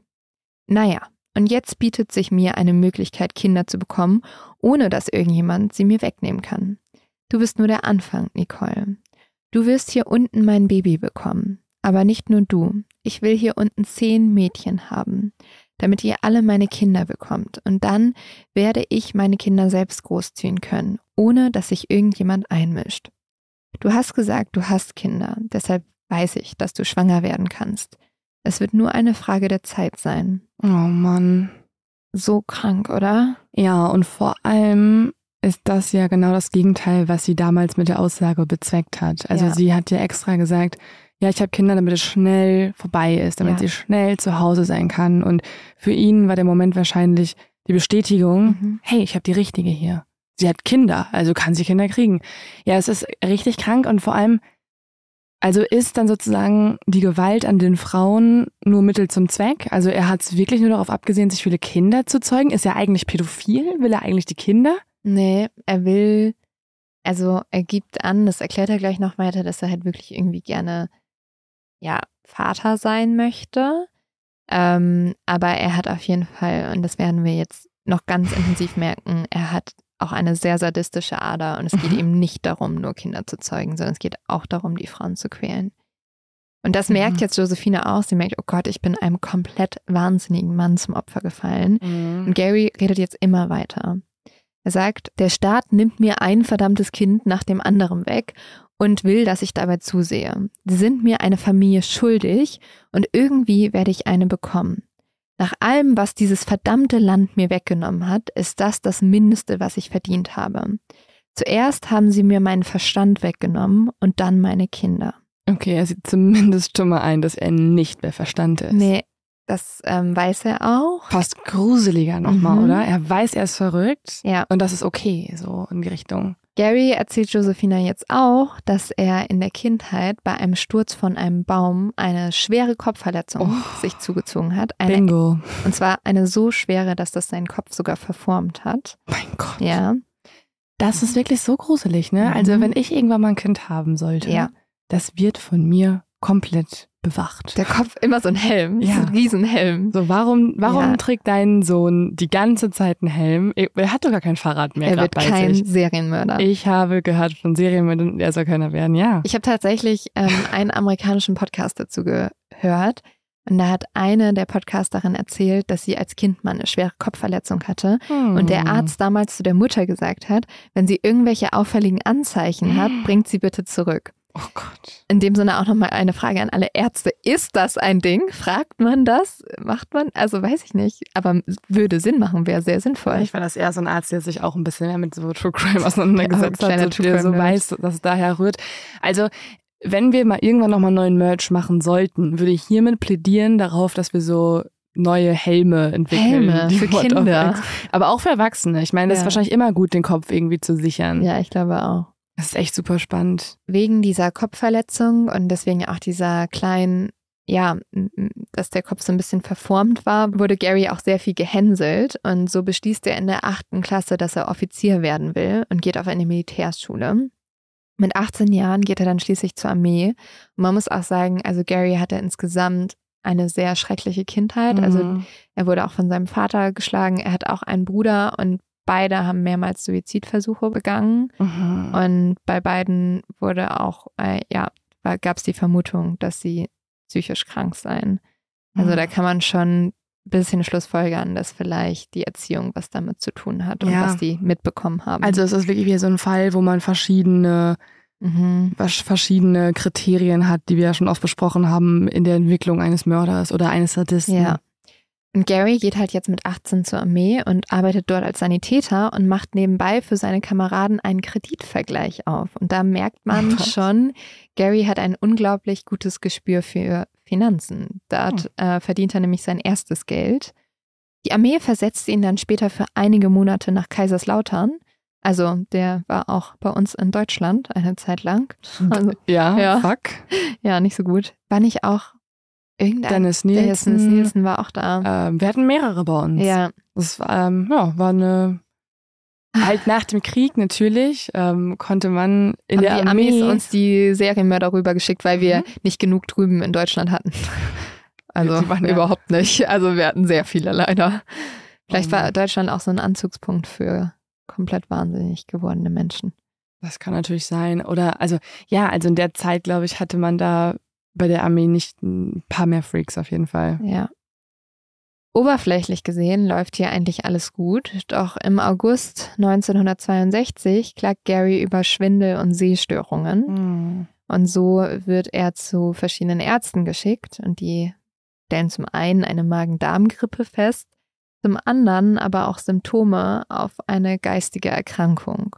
Naja, und jetzt bietet sich mir eine Möglichkeit, Kinder zu bekommen, ohne dass irgendjemand sie mir wegnehmen kann. Du bist nur der Anfang, Nicole. Du wirst hier unten mein Baby bekommen. Aber nicht nur du. Ich will hier unten zehn Mädchen haben, damit ihr alle meine Kinder bekommt. Und dann werde ich meine Kinder selbst großziehen können, ohne dass sich irgendjemand einmischt. Du hast gesagt, du hast Kinder, deshalb weiß ich, dass du schwanger werden kannst. Es wird nur eine Frage der Zeit sein. Oh Mann. So krank, oder? Ja, und vor allem ist das ja genau das Gegenteil, was sie damals mit der Aussage bezweckt hat. Also Ja. sie hat ja extra gesagt, ja, ich habe Kinder, damit es schnell vorbei ist, damit Ja. sie schnell zu Hause sein kann. Und für ihn war der Moment wahrscheinlich die Bestätigung, mhm. hey, ich habe die richtige hier. Sie hat Kinder, also kann sie Kinder kriegen. Ja, es ist richtig krank und vor allem, also ist dann sozusagen die Gewalt an den Frauen nur Mittel zum Zweck? Also er hat es wirklich nur darauf abgesehen, sich viele Kinder zu zeugen? Ist er eigentlich pädophil? Will er eigentlich die Kinder? Nee, er will, also er gibt an, das erklärt er gleich noch weiter, dass er halt wirklich irgendwie gerne, ja, Vater sein möchte. Ähm, aber er hat auf jeden Fall, und das werden wir jetzt noch ganz intensiv merken, er hat auch eine sehr sadistische Ader und es geht mhm. ihm nicht darum, nur Kinder zu zeugen, sondern es geht auch darum, die Frauen zu quälen. Und das merkt mhm. jetzt Josephine auch. Sie merkt, oh Gott, ich bin einem komplett wahnsinnigen Mann zum Opfer gefallen. Mhm. Und Gary redet jetzt immer weiter. Er sagt, der Staat nimmt mir ein verdammtes Kind nach dem anderen weg und will, dass ich dabei zusehe. Sie sind mir eine Familie schuldig und irgendwie werde ich eine bekommen. Nach allem, was dieses verdammte Land mir weggenommen hat, ist das das Mindeste, was ich verdient habe. Zuerst haben sie mir meinen Verstand weggenommen und dann meine Kinder. Okay, er sieht zumindest schon mal ein, dass er nicht mehr Verstand ist. Nee, das ähm, weiß er auch. Fast gruseliger nochmal, mhm. oder? Er weiß, er ist verrückt. Ja. Und das ist okay, so in die Richtung. Gary erzählt Josephina jetzt auch, dass er in der Kindheit bei einem Sturz von einem Baum eine schwere Kopfverletzung oh, sich zugezogen hat. Eine, Bingo. Und zwar eine so schwere, dass das seinen Kopf sogar verformt hat. Mein Gott. Ja. Das ist wirklich so gruselig, ne? Also, mhm. Also wenn ich irgendwann mal ein Kind haben sollte, ja. das wird von mir komplett bewacht. Der Kopf immer so ein Helm, ja. so ein Riesenhelm. So, warum, warum ja. trägt dein Sohn die ganze Zeit einen Helm? Er hat doch gar kein Fahrrad mehr. Er wird bei kein sich. Serienmörder. Ich habe gehört von Serienmördern, er soll keiner werden, ja. Ich habe tatsächlich ähm, einen amerikanischen Podcast dazu gehört. Und da hat eine der Podcasterinnen erzählt, dass sie als Kind mal eine schwere Kopfverletzung hatte hm. und der Arzt damals zu der Mutter gesagt hat, wenn sie irgendwelche auffälligen Anzeichen hat, bringt sie bitte zurück. Oh Gott. In dem Sinne auch nochmal eine Frage an alle Ärzte. Ist das ein Ding? Fragt man das? Macht man? Also weiß ich nicht. Aber würde Sinn machen, wäre sehr sinnvoll. Ich war das eher so ein Arzt, der sich auch ein bisschen mehr mit so True Crime auseinandergesetzt ja, hat, so, der so weiß, dass es daher rührt. Also wenn wir mal irgendwann nochmal neuen Merch machen sollten, würde ich hiermit plädieren darauf, dass wir so neue Helme entwickeln. Helme für Kinder. Aber auch für Erwachsene. Ich meine, das ja. ist wahrscheinlich immer gut, den Kopf irgendwie zu sichern. Ja, ich glaube auch. Das ist echt super spannend. Wegen dieser Kopfverletzung und deswegen auch dieser kleinen, ja, dass der Kopf so ein bisschen verformt war, wurde Gary auch sehr viel gehänselt und so beschließt er in der achten Klasse, dass er Offizier werden will und geht auf eine Militärschule. Mit 18 Jahren geht er dann schließlich zur Armee. Und man muss auch sagen, also Gary hatte insgesamt eine sehr schreckliche Kindheit. Also mhm. Also er wurde auch von seinem Vater geschlagen. Er hat auch einen Bruder und Beide haben mehrmals Suizidversuche begangen mhm. und bei beiden wurde auch, äh, ja, gab es die Vermutung, dass sie psychisch krank seien. Also mhm. da kann man schon ein bisschen schlussfolgern, dass vielleicht die Erziehung was damit zu tun hat und ja. was die mitbekommen haben. Also es ist wirklich wie so ein Fall, wo man verschiedene Mhm. verschiedene Kriterien hat, die wir ja schon oft besprochen haben in der Entwicklung eines Mörders oder eines Sadisten. Ja. Und Gary geht halt jetzt mit 18 zur Armee und arbeitet dort als Sanitäter und macht nebenbei für seine Kameraden einen Kreditvergleich auf. Und da merkt man oh schon, Gary hat ein unglaublich gutes Gespür für Finanzen. Dort oh. äh, verdient er nämlich sein erstes Geld. Die Armee versetzt ihn dann später für einige Monate nach Kaiserslautern. Also der war auch bei uns in Deutschland eine Zeit lang. Also, ja, ja, fuck. Ja, nicht so gut. War nicht auch Irgendein Dennis Nielsen. Dennis Nielsen war auch da. Ähm, wir hatten mehrere bei uns. Ja. Das ähm, ja, war eine. Halt nach dem Krieg natürlich ähm, konnte man in Haben der die Armee Amis uns die Serienmörder rübergeschickt, weil wir mhm. nicht genug drüben in Deutschland hatten. Also waren, ja. überhaupt nicht. Also wir hatten sehr viele leider. Vielleicht war Deutschland auch so ein Anzugspunkt für komplett wahnsinnig gewordene Menschen. Das kann natürlich sein. Oder also ja, also in der Zeit, glaube ich, hatte man da bei der Armee nicht ein paar mehr Freaks auf jeden Fall. Ja. Oberflächlich gesehen läuft hier eigentlich alles gut, doch im August 1962 klagt Gary über Schwindel und Sehstörungen. Mhm. Und so wird er zu verschiedenen Ärzten geschickt und die stellen zum einen eine Magen-Darm-Grippe fest, zum anderen aber auch Symptome auf eine geistige Erkrankung.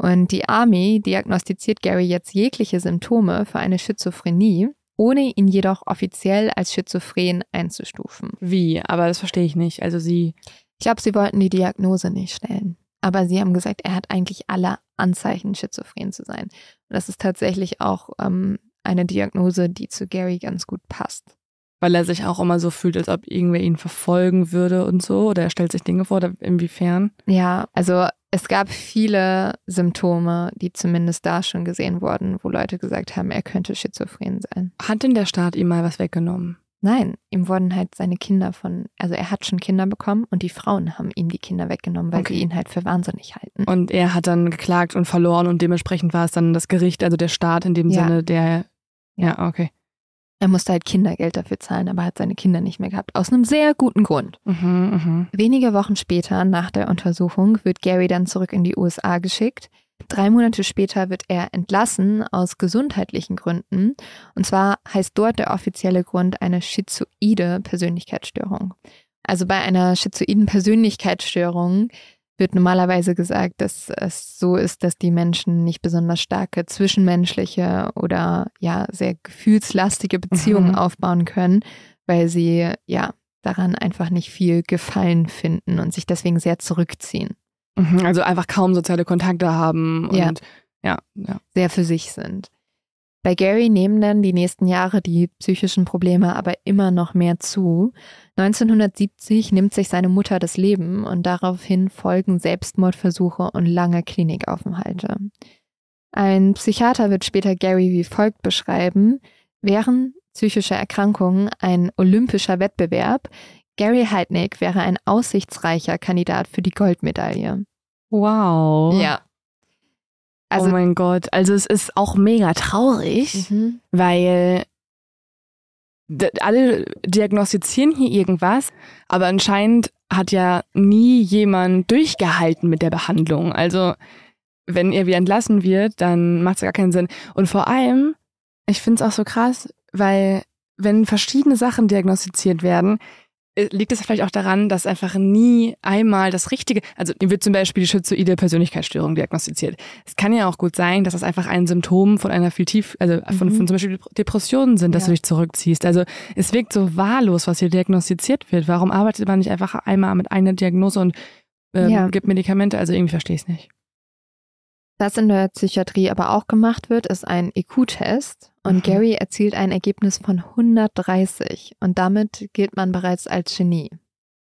Und die Army diagnostiziert Gary jetzt jegliche Symptome für eine Schizophrenie, ohne ihn jedoch offiziell als schizophren einzustufen. Wie? Aber das verstehe ich nicht. Also sie. Ich glaube, sie wollten die Diagnose nicht stellen. Aber sie haben gesagt, er hat eigentlich alle Anzeichen, schizophren zu sein. Und das ist tatsächlich auch ähm, eine Diagnose, die zu Gary ganz gut passt. Weil er sich auch immer so fühlt, als ob irgendwer ihn verfolgen würde und so. Oder er stellt sich Dinge vor, oder inwiefern? Ja, also es gab viele Symptome, die zumindest da schon gesehen wurden, wo Leute gesagt haben, er könnte schizophren sein. Hat denn der Staat ihm mal was weggenommen? Nein, ihm wurden halt seine Kinder von, also er hat schon Kinder bekommen und die Frauen haben ihm die Kinder weggenommen, weil Okay. sie ihn halt für wahnsinnig halten. Und er hat dann geklagt und verloren und dementsprechend war es dann das Gericht, also der Staat in dem Ja. Sinne, der. Ja, okay. Er musste halt Kindergeld dafür zahlen, aber hat seine Kinder nicht mehr gehabt. Aus einem sehr guten Grund. Mhm, mhm. Wenige Wochen später, nach der Untersuchung, wird Gary dann zurück in die USA geschickt. Drei Monate später wird er entlassen aus gesundheitlichen Gründen. Und zwar heißt dort der offizielle Grund eine schizoide Persönlichkeitsstörung. Also bei einer schizoiden Persönlichkeitsstörung wird normalerweise gesagt, dass es so ist, dass die Menschen nicht besonders starke zwischenmenschliche oder ja sehr gefühlslastige Beziehungen Mhm. aufbauen können, weil sie ja daran einfach nicht viel Gefallen finden und sich deswegen sehr zurückziehen, Mhm, Also einfach kaum soziale Kontakte haben und Ja. ja, ja. sehr für sich sind. Bei Gary nehmen dann die nächsten Jahre die psychischen Probleme aber immer noch mehr zu. 1970 nimmt sich seine Mutter das Leben und daraufhin folgen Selbstmordversuche und lange Klinikaufenthalte. Ein Psychiater wird später Gary wie folgt beschreiben. Wären psychische Erkrankungen ein olympischer Wettbewerb, Gary Heidnick wäre ein aussichtsreicher Kandidat für die Goldmedaille. Wow. Ja. Oh Also, mein Gott. Also es ist auch mega traurig, mhm. weil alle diagnostizieren hier irgendwas, aber anscheinend hat ja nie jemand durchgehalten mit der Behandlung. Also wenn er wieder entlassen wird, dann macht es gar keinen Sinn. Und vor allem, ich finde es auch so krass, weil wenn verschiedene Sachen diagnostiziert werden, liegt es vielleicht auch daran, dass einfach nie einmal das Richtige, also ihm wird zum Beispiel die schizoide Persönlichkeitsstörung diagnostiziert. Es kann ja auch gut sein, dass das einfach ein Symptom von einer viel tief, also von, Mhm. von zum Beispiel Depressionen sind, dass Ja. du dich zurückziehst. Also es wirkt so wahllos, was hier diagnostiziert wird. Warum arbeitet man nicht einfach einmal mit einer Diagnose und ähm, Ja. gibt Medikamente? Also irgendwie verstehe ich es nicht. Was in der Psychiatrie aber auch gemacht wird, ist ein IQ-Test. Und Mhm. Gary erzielt ein Ergebnis von 130. Und damit gilt man bereits als Genie.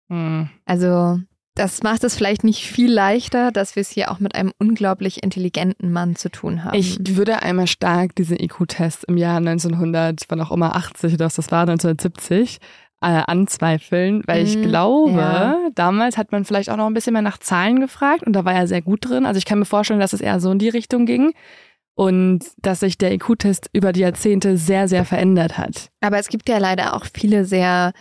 Hm. Also, das macht es vielleicht nicht viel leichter, dass wir es hier auch mit einem unglaublich intelligenten Mann zu tun haben. Ich würde einmal stark diese IQ-Tests im Jahr 1900, wann auch immer 80 oder was das war, 1970, äh, anzweifeln, weil ich Mm, glaube, ja. damals hat man vielleicht auch noch ein bisschen mehr nach Zahlen gefragt und da war er sehr gut drin. Also ich kann mir vorstellen, dass es eher so in die Richtung ging und dass sich der IQ-Test über die Jahrzehnte sehr, sehr verändert hat. aber es gibt ja leider auch viele sehr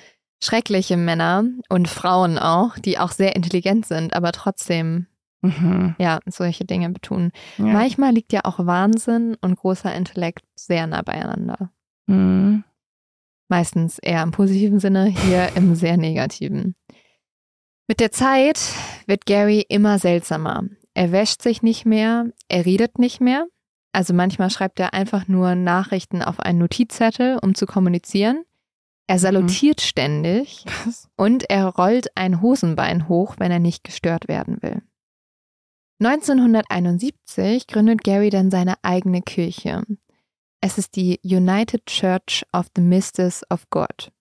schreckliche Männer und Frauen auch, die auch sehr intelligent sind, aber trotzdem, Mhm. ja, solche Dinge betonen. Ja. Manchmal liegt ja auch Wahnsinn und großer Intellekt sehr nah beieinander. Mhm. Meistens eher im positiven Sinne, hier im sehr negativen. Mit der Zeit wird Gary immer seltsamer. Er wäscht sich nicht mehr, er redet nicht mehr. Also manchmal schreibt er einfach nur Nachrichten auf einen Notizzettel, um zu kommunizieren. Er salutiert ständig Was? und er rollt ein Hosenbein hoch, wenn er nicht gestört werden will. 1971 gründet Gary dann seine eigene Kirche. Es ist die United Church of the Misters of God.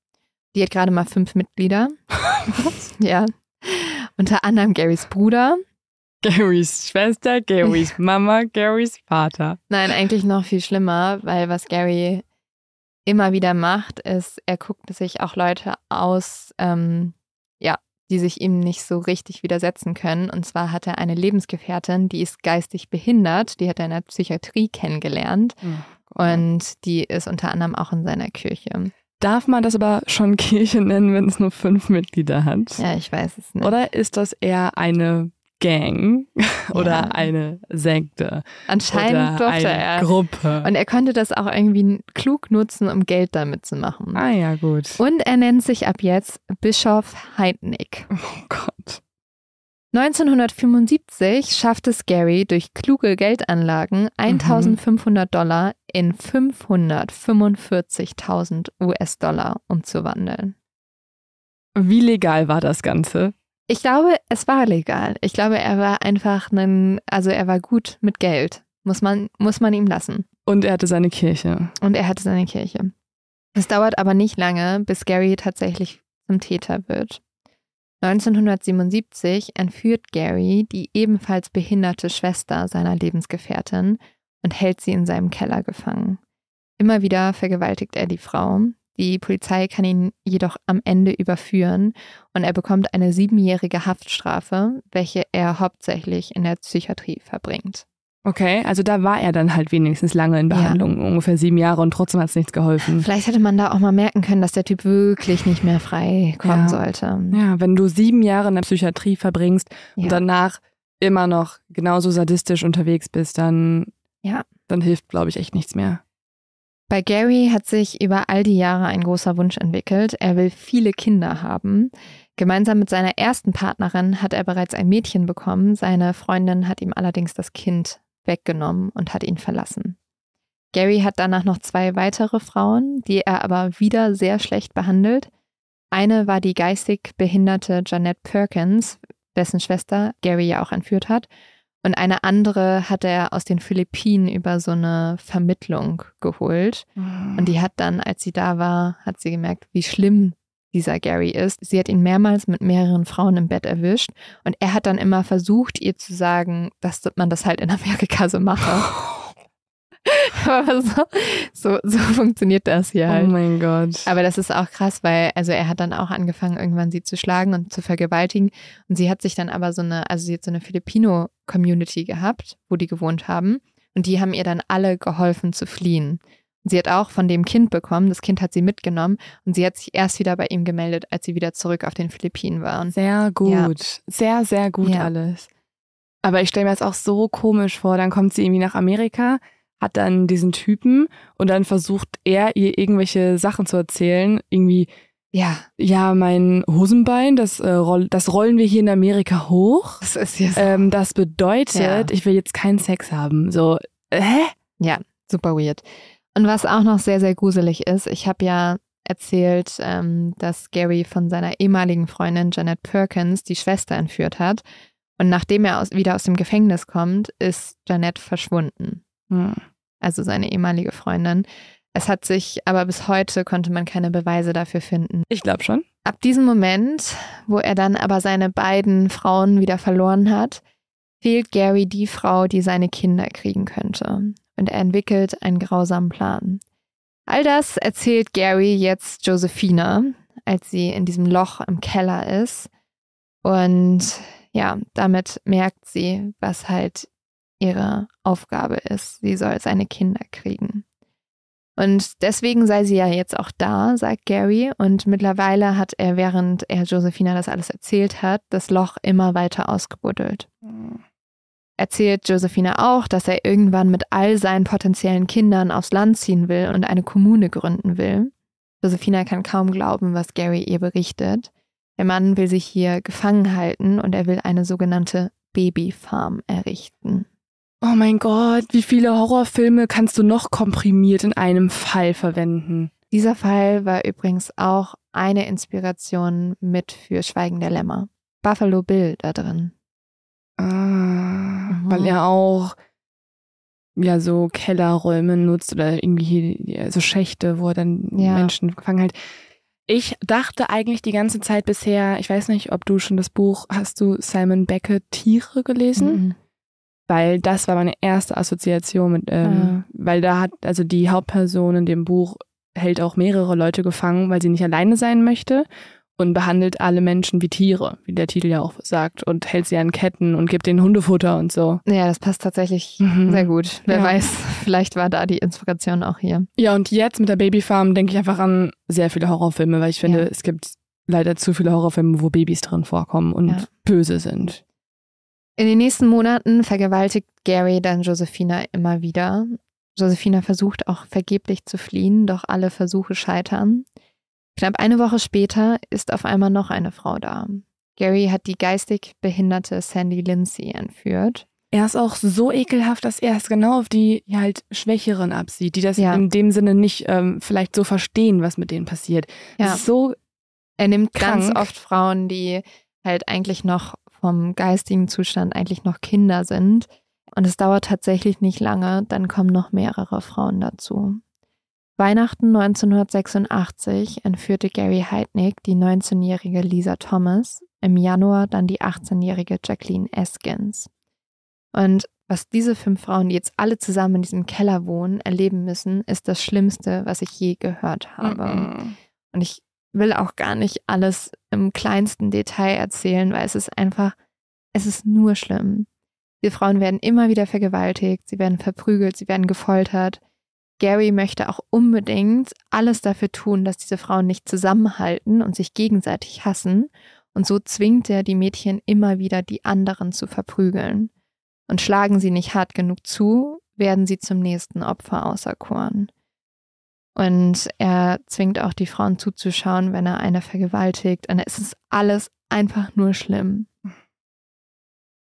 Die hat gerade mal fünf Mitglieder. ja. Unter anderem Garys Bruder. Garys Schwester, Garys Mama, Garys Vater. Nein, eigentlich noch viel schlimmer, weil was Gary immer wieder macht, ist, er guckt sich auch Leute aus, ähm, ja, die sich ihm nicht so richtig widersetzen können. Und zwar hat er eine Lebensgefährtin, die ist geistig behindert, die hat er in der Psychiatrie kennengelernt und die ist unter anderem auch in seiner Kirche. Darf man das aber schon Kirche nennen, wenn es nur fünf Mitglieder hat? Ja, ich weiß es nicht. Oder ist das eher eine Gang oder Ja. eine Sekte Anscheinend oder durfte eine er. Gruppe? Und er konnte das auch irgendwie klug nutzen, um Geld damit zu machen. ah ja, gut. Und er nennt sich ab jetzt Bischof Heidnick. Oh Gott. 1975 schafft es Gary durch kluge Geldanlagen 1500 Dollar in 545.000 US-Dollar umzuwandeln. Wie legal war das Ganze? Ich glaube, es war legal. Ich glaube, er war einfach ein, also er war gut mit Geld. Muss man, muss man ihm lassen. Und er hatte seine Kirche. Und er hatte seine Kirche. Es dauert aber nicht lange, bis Gary tatsächlich zum Täter wird. 1977 entführt Gary die ebenfalls behinderte Schwester seiner Lebensgefährtin und hält sie in seinem Keller gefangen. Immer wieder vergewaltigt er die Frau. Die Polizei kann ihn jedoch am Ende überführen und er bekommt eine siebenjährige Haftstrafe, welche er hauptsächlich in der Psychiatrie verbringt. Okay, also da war er dann halt wenigstens lange in Behandlung, ja. ungefähr sieben Jahre und trotzdem hat es nichts geholfen. Vielleicht hätte man da auch mal merken können, dass der Typ wirklich nicht mehr frei kommen ja. sollte. Ja, wenn du sieben Jahre in der Psychiatrie verbringst ja. und danach immer noch genauso sadistisch unterwegs bist, dann, ja. dann hilft, glaube ich, echt nichts mehr. Bei Gary hat sich über all die Jahre ein großer Wunsch entwickelt. Er will viele Kinder haben. Gemeinsam mit seiner ersten Partnerin hat er bereits ein Mädchen bekommen. Seine Freundin hat ihm allerdings das Kind weggenommen und hat ihn verlassen. Gary hat danach noch zwei weitere Frauen, die er aber wieder sehr schlecht behandelt. Eine war die geistig behinderte Jeanette Perkins, dessen Schwester Gary ja auch entführt hat. Und eine andere hat er aus den Philippinen über so eine Vermittlung geholt. Mhm. Und die hat dann, als sie da war, hat sie gemerkt, wie schlimm dieser Gary ist. Sie hat ihn mehrmals mit mehreren Frauen im Bett erwischt und er hat dann immer versucht, ihr zu sagen, dass man das halt in Amerika so mache. Aber so, so, so, funktioniert das hier halt. Oh mein Gott. Aber das ist auch krass, weil, also er hat dann auch angefangen, irgendwann sie zu schlagen und zu vergewaltigen. Und sie hat sich dann aber so eine, also sie hat so eine Filipino-Community gehabt, wo die gewohnt haben. Und die haben ihr dann alle geholfen zu fliehen. Sie hat auch von dem Kind bekommen. Das Kind hat sie mitgenommen und sie hat sich erst wieder bei ihm gemeldet, als sie wieder zurück auf den Philippinen waren. Sehr gut. Ja. Sehr, sehr gut ja. alles. Aber ich stelle mir das auch so komisch vor. Dann kommt sie irgendwie nach Amerika, hat dann diesen Typen und dann versucht er ihr irgendwelche Sachen zu erzählen. Irgendwie, ja, ja, mein Hosenbein, das, äh, roll, das rollen wir hier in Amerika hoch. Das ist ja so. Ähm, das bedeutet, ja. ich will jetzt keinen Sex haben. So, hä? Ja, super weird. Und was auch noch sehr, sehr gruselig ist, ich habe ja erzählt, ähm, dass Gary von seiner ehemaligen Freundin Janet Perkins die Schwester entführt hat. Und nachdem er aus, wieder aus dem Gefängnis kommt, ist Janet verschwunden. Hm. Also seine ehemalige Freundin. Es hat sich aber bis heute konnte man keine Beweise dafür finden. Ich glaube schon. Ab diesem Moment, wo er dann aber seine beiden Frauen wieder verloren hat, fehlt Gary die Frau, die seine Kinder kriegen könnte und er entwickelt einen grausamen Plan. All das erzählt Gary jetzt Josephina, als sie in diesem Loch im Keller ist. Und ja, damit merkt sie, was halt ihre Aufgabe ist. Sie soll seine Kinder kriegen. Und deswegen sei sie ja jetzt auch da, sagt Gary. Und mittlerweile hat er, während er Josephina das alles erzählt hat, das Loch immer weiter ausgebuddelt. Mhm erzählt Josephine auch, dass er irgendwann mit all seinen potenziellen Kindern aufs Land ziehen will und eine Kommune gründen will. Josephina kann kaum glauben, was Gary ihr berichtet. Der Mann will sich hier gefangen halten und er will eine sogenannte Babyfarm errichten. Oh mein Gott, wie viele Horrorfilme kannst du noch komprimiert in einem Fall verwenden? Dieser Fall war übrigens auch eine Inspiration mit für Schweigen der Lämmer. Buffalo Bill da drin. Ah, mhm. weil er auch ja so Kellerräume nutzt oder irgendwie so Schächte, wo er dann ja. Menschen gefangen hält. Ich dachte eigentlich die ganze Zeit bisher, ich weiß nicht, ob du schon das Buch, hast du Simon Beckett Tiere gelesen? Mhm. Weil das war meine erste Assoziation mit, ähm, ja. weil da hat, also die Hauptperson in dem Buch hält auch mehrere Leute gefangen, weil sie nicht alleine sein möchte und behandelt alle Menschen wie Tiere, wie der Titel ja auch sagt, und hält sie an Ketten und gibt ihnen Hundefutter und so. Ja, das passt tatsächlich mhm. sehr gut. Wer ja. weiß, vielleicht war da die Inspiration auch hier. Ja, und jetzt mit der Babyfarm denke ich einfach an sehr viele Horrorfilme, weil ich finde, ja. es gibt leider zu viele Horrorfilme, wo Babys drin vorkommen und ja. böse sind. In den nächsten Monaten vergewaltigt Gary dann Josephina immer wieder. Josephina versucht auch vergeblich zu fliehen, doch alle Versuche scheitern. Knapp eine Woche später ist auf einmal noch eine Frau da. Gary hat die geistig behinderte Sandy Lindsay entführt. Er ist auch so ekelhaft, dass er es genau auf die halt Schwächeren absieht, die das ja. in dem Sinne nicht ähm, vielleicht so verstehen, was mit denen passiert. Ja. So er nimmt krank. ganz oft Frauen, die halt eigentlich noch vom geistigen Zustand eigentlich noch Kinder sind. Und es dauert tatsächlich nicht lange, dann kommen noch mehrere Frauen dazu. Weihnachten 1986 entführte Gary Heidnick die 19-jährige Lisa Thomas, im Januar dann die 18-jährige Jacqueline Eskins. Und was diese fünf Frauen, die jetzt alle zusammen in diesem Keller wohnen, erleben müssen, ist das Schlimmste, was ich je gehört habe. Mm -mm. Und ich will auch gar nicht alles im kleinsten Detail erzählen, weil es ist einfach, es ist nur schlimm. Die Frauen werden immer wieder vergewaltigt, sie werden verprügelt, sie werden gefoltert. Gary möchte auch unbedingt alles dafür tun, dass diese Frauen nicht zusammenhalten und sich gegenseitig hassen. Und so zwingt er die Mädchen immer wieder, die anderen zu verprügeln. Und schlagen sie nicht hart genug zu, werden sie zum nächsten Opfer auserkoren. Und er zwingt auch die Frauen zuzuschauen, wenn er eine vergewaltigt. Und es ist alles einfach nur schlimm.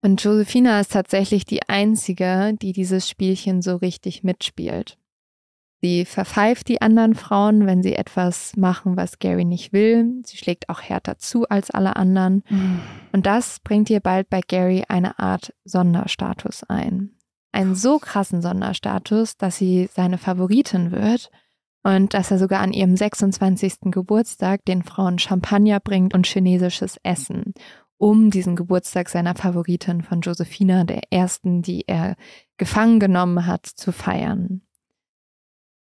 Und Josephina ist tatsächlich die einzige, die dieses Spielchen so richtig mitspielt. Sie verpfeift die anderen Frauen, wenn sie etwas machen, was Gary nicht will. Sie schlägt auch härter zu als alle anderen. Mhm. Und das bringt ihr bald bei Gary eine Art Sonderstatus ein. Einen so krassen Sonderstatus, dass sie seine Favoritin wird und dass er sogar an ihrem 26. Geburtstag den Frauen Champagner bringt und chinesisches Essen, um diesen Geburtstag seiner Favoritin von Josephina, der ersten, die er gefangen genommen hat, zu feiern.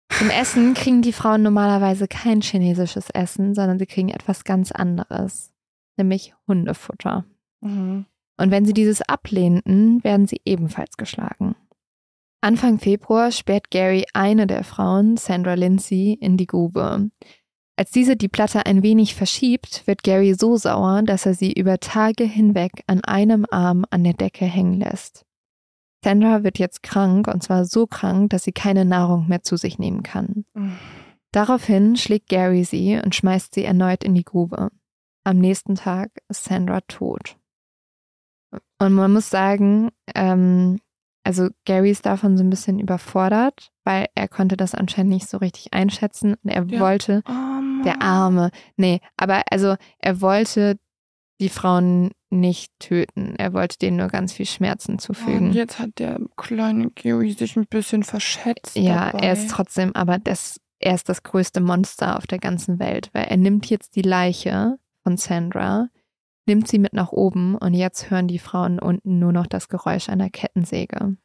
Zum Essen kriegen die Frauen normalerweise kein chinesisches Essen, sondern sie kriegen etwas ganz anderes, nämlich Hundefutter. Mhm. Und wenn sie dieses ablehnten, werden sie ebenfalls geschlagen. Anfang Februar sperrt Gary eine der Frauen, Sandra Lindsay, in die Grube. Als diese die Platte ein wenig verschiebt, wird Gary so sauer, dass er sie über Tage hinweg an einem Arm an der Decke hängen lässt. Sandra wird jetzt krank und zwar so krank, dass sie keine Nahrung mehr zu sich nehmen kann. Daraufhin schlägt Gary sie und schmeißt sie erneut in die Grube. Am nächsten Tag ist Sandra tot. Und man muss sagen, ähm, also Gary ist davon so ein bisschen überfordert, weil er konnte das anscheinend nicht so richtig einschätzen und er ja. wollte, oh der Arme, nee, aber also er wollte die Frauen nicht töten. Er wollte denen nur ganz viel Schmerzen zufügen. Und jetzt hat der kleine Gary sich ein bisschen verschätzt. Ja, dabei. er ist trotzdem, aber das, er ist das größte Monster auf der ganzen Welt, weil er nimmt jetzt die Leiche von Sandra, nimmt sie mit nach oben und jetzt hören die Frauen unten nur noch das Geräusch einer Kettensäge.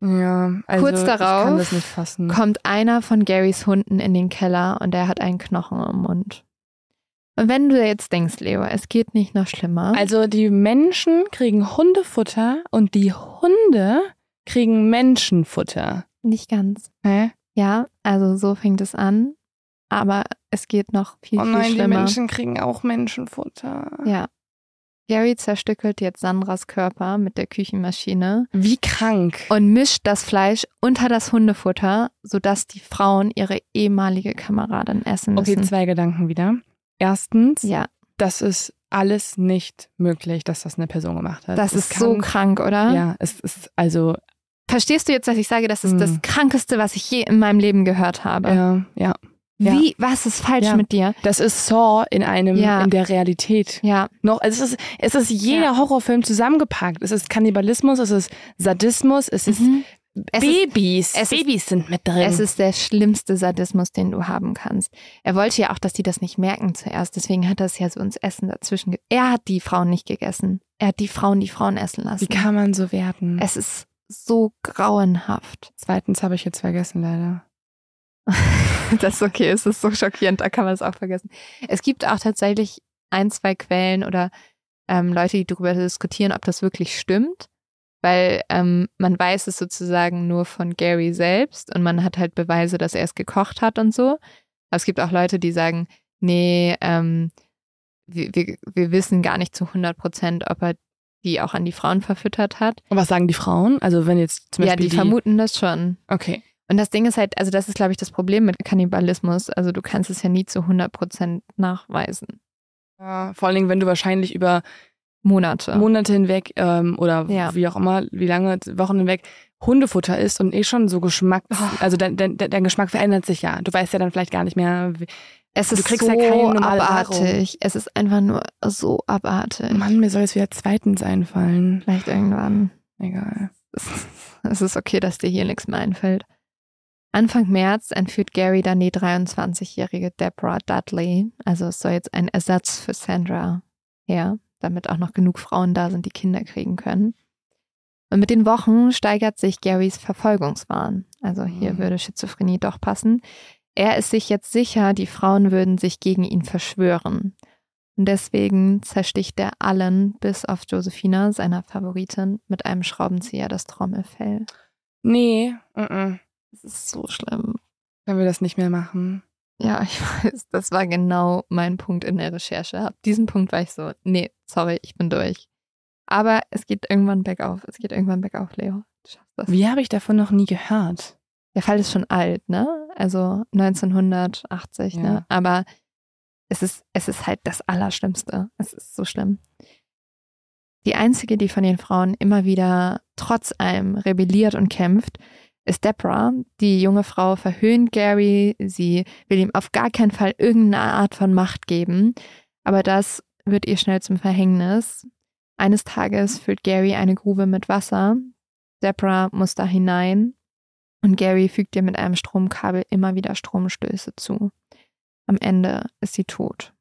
Ja, also Kurz darauf kommt einer von Garys Hunden in den Keller und er hat einen Knochen im Mund. Und wenn du jetzt denkst, Leo, es geht nicht noch schlimmer. Also die Menschen kriegen Hundefutter und die Hunde kriegen Menschenfutter. Nicht ganz. Hä? Ja, also so fängt es an. Aber es geht noch viel, oh viel nein, schlimmer. die Menschen kriegen auch Menschenfutter. Ja. Gary zerstückelt jetzt Sandras Körper mit der Küchenmaschine. Wie krank. Und mischt das Fleisch unter das Hundefutter, sodass die Frauen ihre ehemalige Kameradin essen müssen. Okay, zwei Gedanken wieder. Erstens, ja. das ist alles nicht möglich, dass das eine Person gemacht hat. Das es ist kann, so krank, oder? Ja, es ist also. Verstehst du jetzt, dass ich sage, das ist mh. das hm. Krankeste, was ich je in meinem Leben gehört habe? Ja, ja. Wie, ja. was ist falsch ja. mit dir? Das ist Saw in einem, ja. in der Realität. Ja. Noch, also es ist, es ist jeder Horrorfilm zusammengepackt. Es ist Kannibalismus, es ist Sadismus, es ist mhm. Babys. Es Babys ist, sind mit drin. Es ist der schlimmste Sadismus, den du haben kannst. Er wollte ja auch, dass die das nicht merken zuerst. Deswegen hat er es ja so ins Essen dazwischen. Er hat die Frauen nicht gegessen. Er hat die Frauen die Frauen essen lassen. Wie kann man so werden? Es ist so grauenhaft. Zweitens habe ich jetzt vergessen, leider. das ist okay, es ist so schockierend, da kann man es auch vergessen. Es gibt auch tatsächlich ein, zwei Quellen oder ähm, Leute, die darüber diskutieren, ob das wirklich stimmt weil ähm, man weiß es sozusagen nur von Gary selbst und man hat halt Beweise, dass er es gekocht hat und so. Aber es gibt auch Leute, die sagen, nee, ähm, wir, wir, wir wissen gar nicht zu 100 Prozent, ob er die auch an die Frauen verfüttert hat. Und was sagen die Frauen? Also wenn jetzt zum Beispiel Ja, die, die vermuten das schon. Okay. Und das Ding ist halt, also das ist, glaube ich, das Problem mit Kannibalismus. Also du kannst es ja nie zu 100 Prozent nachweisen. Ja, vor allen Dingen, wenn du wahrscheinlich über Monate. Monate hinweg ähm, oder ja. wie auch immer, wie lange, Wochen hinweg Hundefutter isst und eh schon so Geschmack, oh. also dein, dein, dein Geschmack verändert sich ja. Du weißt ja dann vielleicht gar nicht mehr, Es ist so ja abartig. Es ist einfach nur so abartig. Mann, mir soll es wieder zweitens einfallen. Vielleicht irgendwann. Egal. Es ist- Es ist okay, dass dir hier nichts mehr einfällt. Anfang März entführt Gary dann die 23-jährige Deborah Dudley. Also es soll jetzt ein Ersatz für Sandra her, damit auch noch genug Frauen da sind, die Kinder kriegen können. Und mit den Wochen steigert sich Garys Verfolgungswahn. Also hier Mhm. würde Schizophrenie doch passen. Er ist sich jetzt sicher, die Frauen würden sich gegen ihn verschwören. Und deswegen zersticht er allen, bis auf Josephina, seiner Favoritin, mit einem Schraubenzieher das Trommelfell. Nee, mm Das ist so schlimm. können wir das nicht mehr machen. Ja, ich weiß, das war genau mein Punkt in der Recherche. Ab diesem Punkt war ich so, nee, sorry, ich bin durch. Aber es geht irgendwann bergauf. Es geht irgendwann bergauf, Leo. Du schaffst das. Wie habe ich davon noch nie gehört? Der Fall ist schon alt, ne? Also 1980, Ja. ne? Aber es ist, es ist halt das Allerschlimmste. Es ist so schlimm. Die einzige, die von den Frauen immer wieder trotz allem rebelliert und kämpft, ist Deborah. Die junge Frau verhöhnt Gary. Sie will ihm auf gar keinen Fall irgendeine Art von Macht geben. Aber das wird ihr schnell zum Verhängnis. Eines Tages füllt Gary eine Grube mit Wasser. Deborah muss da hinein und Gary fügt ihr mit einem Stromkabel immer wieder Stromstöße zu. Am Ende ist sie tot.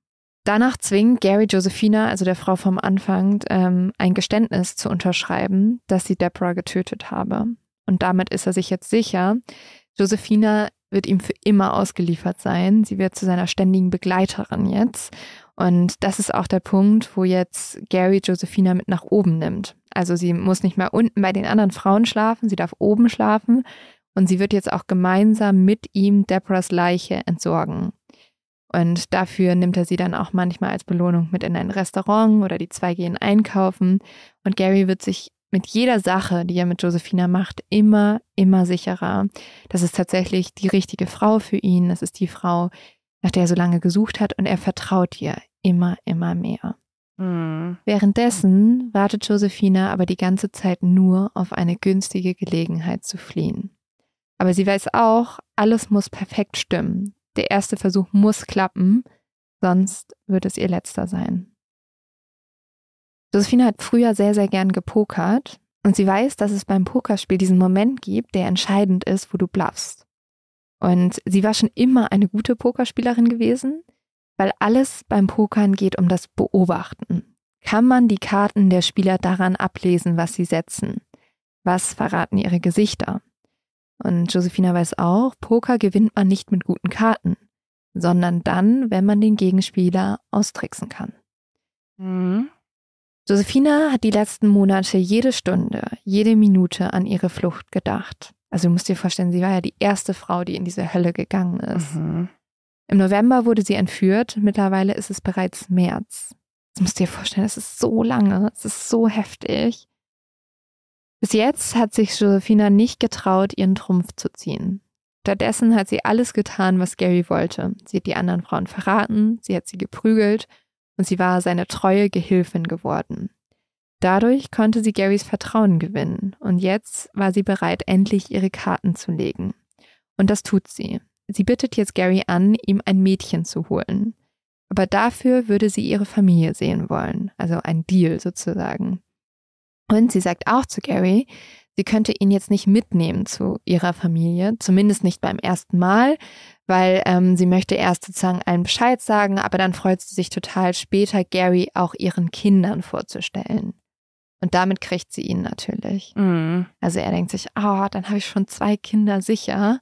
Danach zwingt Gary Josephina, also der Frau vom Anfang, ähm, ein Geständnis zu unterschreiben, dass sie Deborah getötet habe. Und damit ist er sich jetzt sicher, Josephina wird ihm für immer ausgeliefert sein. Sie wird zu seiner ständigen Begleiterin jetzt. Und das ist auch der Punkt, wo jetzt Gary Josephina mit nach oben nimmt. Also sie muss nicht mehr unten bei den anderen Frauen schlafen, sie darf oben schlafen und sie wird jetzt auch gemeinsam mit ihm Deborahs Leiche entsorgen. Und dafür nimmt er sie dann auch manchmal als Belohnung mit in ein Restaurant oder die zwei gehen einkaufen. Und Gary wird sich mit jeder Sache, die er mit Josephina macht, immer, immer sicherer. Das ist tatsächlich die richtige Frau für ihn. Das ist die Frau, nach der er so lange gesucht hat. Und er vertraut ihr immer, immer mehr. Hm. Währenddessen wartet Josephina aber die ganze Zeit nur auf eine günstige Gelegenheit zu fliehen. Aber sie weiß auch, alles muss perfekt stimmen. Der erste Versuch muss klappen, sonst wird es ihr letzter sein. Josephina hat früher sehr, sehr gern gepokert und sie weiß, dass es beim Pokerspiel diesen Moment gibt, der entscheidend ist, wo du bluffst. Und sie war schon immer eine gute Pokerspielerin gewesen, weil alles beim Pokern geht um das Beobachten. Kann man die Karten der Spieler daran ablesen, was sie setzen? Was verraten ihre Gesichter? Und Josephina weiß auch, Poker gewinnt man nicht mit guten Karten, sondern dann, wenn man den Gegenspieler austricksen kann. Hm. Josephina hat die letzten Monate jede Stunde, jede Minute an ihre Flucht gedacht. Also du musst dir vorstellen, sie war ja die erste Frau, die in diese Hölle gegangen ist. Mhm. Im November wurde sie entführt, mittlerweile ist es bereits März. Das musst du dir vorstellen, das ist so lange, es ist so heftig. Bis jetzt hat sich Josephina nicht getraut, ihren Trumpf zu ziehen. Stattdessen hat sie alles getan, was Gary wollte. Sie hat die anderen Frauen verraten, sie hat sie geprügelt und sie war seine treue Gehilfin geworden. Dadurch konnte sie Garys Vertrauen gewinnen und jetzt war sie bereit, endlich ihre Karten zu legen. Und das tut sie. Sie bittet jetzt Gary an, ihm ein Mädchen zu holen. Aber dafür würde sie ihre Familie sehen wollen, also ein Deal sozusagen. Und sie sagt auch zu Gary, sie könnte ihn jetzt nicht mitnehmen zu ihrer Familie, zumindest nicht beim ersten Mal, weil ähm, sie möchte erst sozusagen allen Bescheid sagen, aber dann freut sie sich total später, Gary auch ihren Kindern vorzustellen. Und damit kriegt sie ihn natürlich. Mhm. Also er denkt sich, ah, dann habe ich schon zwei Kinder sicher.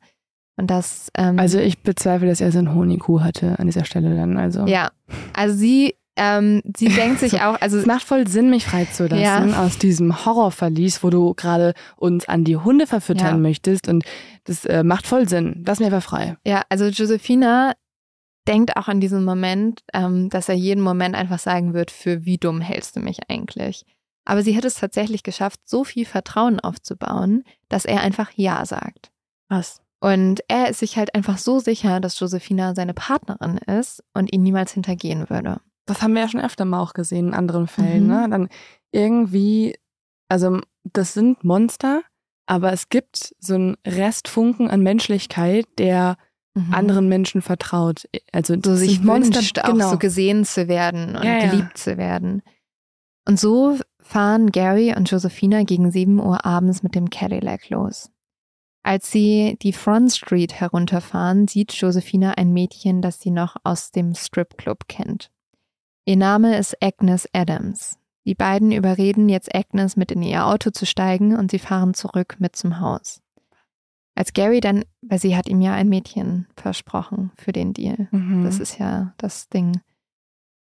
Und das. Ähm, Also ich bezweifle, dass er so einen Honigkuh hatte an dieser Stelle dann. Also ja, also sie, ähm, sie denkt sich auch, also es macht voll Sinn, mich freizulassen Ja. aus diesem Horrorverlies, wo du gerade uns an die Hunde verfüttern Ja. möchtest. Und das äh, macht voll Sinn. Lass mir einfach frei. ja, also Josephina denkt auch in diesem Moment, ähm, dass er jeden Moment einfach sagen wird, für wie dumm hältst du mich eigentlich? Aber sie hat es tatsächlich geschafft, so viel Vertrauen aufzubauen, dass er einfach Ja sagt. Was? Und er ist sich halt einfach so sicher, dass Josephina seine Partnerin ist und ihn niemals hintergehen würde. Das haben wir ja schon öfter mal auch gesehen in anderen Fällen. Mhm. Ne? Dann irgendwie, also das sind Monster, aber es gibt so einen Restfunken an Menschlichkeit, der mhm. anderen Menschen vertraut. Also so sich Monster, wünscht, auch genau. so gesehen zu werden und ja, geliebt ja. zu werden. Und so fahren Gary und Josephina gegen 7 Uhr abends mit dem Cadillac los. Als sie die Front Street herunterfahren, sieht Josephina ein Mädchen, das sie noch aus dem Stripclub kennt. Ihr Name ist Agnes Adams. Die beiden überreden jetzt Agnes mit in ihr Auto zu steigen und sie fahren zurück mit zum Haus. Als Gary dann, weil sie hat ihm ja ein Mädchen versprochen für den Deal. Mhm. Das ist ja das Ding.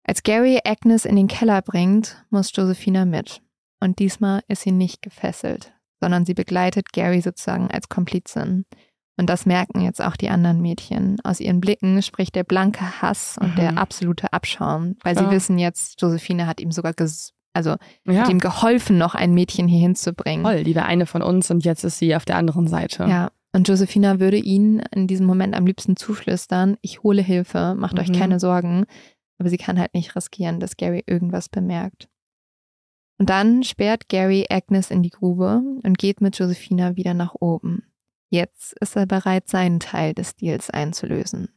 Als Gary Agnes in den Keller bringt, muss Josephina mit. Und diesmal ist sie nicht gefesselt, sondern sie begleitet Gary sozusagen als Komplizin. Und das merken jetzt auch die anderen Mädchen. Aus ihren Blicken spricht der blanke Hass und mhm. der absolute Abschaum, weil ja. sie wissen jetzt, Josephine hat ihm sogar ges also ja. hat ihm geholfen, noch ein Mädchen hier hinzubringen. Toll, die war eine von uns und jetzt ist sie auf der anderen Seite. Ja, und Josephina würde ihnen in diesem Moment am liebsten zuflüstern, ich hole Hilfe, macht mhm. euch keine Sorgen. Aber sie kann halt nicht riskieren, dass Gary irgendwas bemerkt. Und dann sperrt Gary Agnes in die Grube und geht mit Josephina wieder nach oben. Jetzt ist er bereit, seinen Teil des Deals einzulösen.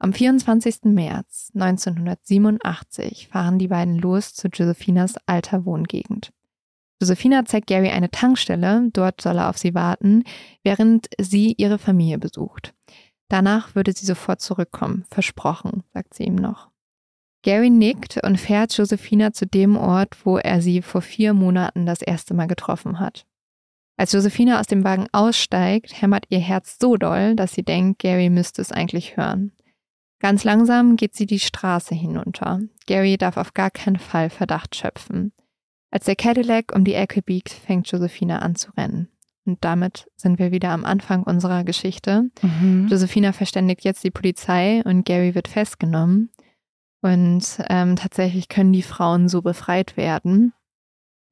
Am 24. März 1987 fahren die beiden los zu Josephinas alter Wohngegend. Josephina zeigt Gary eine Tankstelle, dort soll er auf sie warten, während sie ihre Familie besucht. Danach würde sie sofort zurückkommen, versprochen, sagt sie ihm noch. Gary nickt und fährt Josephina zu dem Ort, wo er sie vor vier Monaten das erste Mal getroffen hat. Als Josephina aus dem Wagen aussteigt, hämmert ihr Herz so doll, dass sie denkt, Gary müsste es eigentlich hören. Ganz langsam geht sie die Straße hinunter. Gary darf auf gar keinen Fall Verdacht schöpfen. Als der Cadillac um die Ecke biegt, fängt Josephina an zu rennen. Und damit sind wir wieder am Anfang unserer Geschichte. Mhm. Josephina verständigt jetzt die Polizei und Gary wird festgenommen. Und ähm, tatsächlich können die Frauen so befreit werden.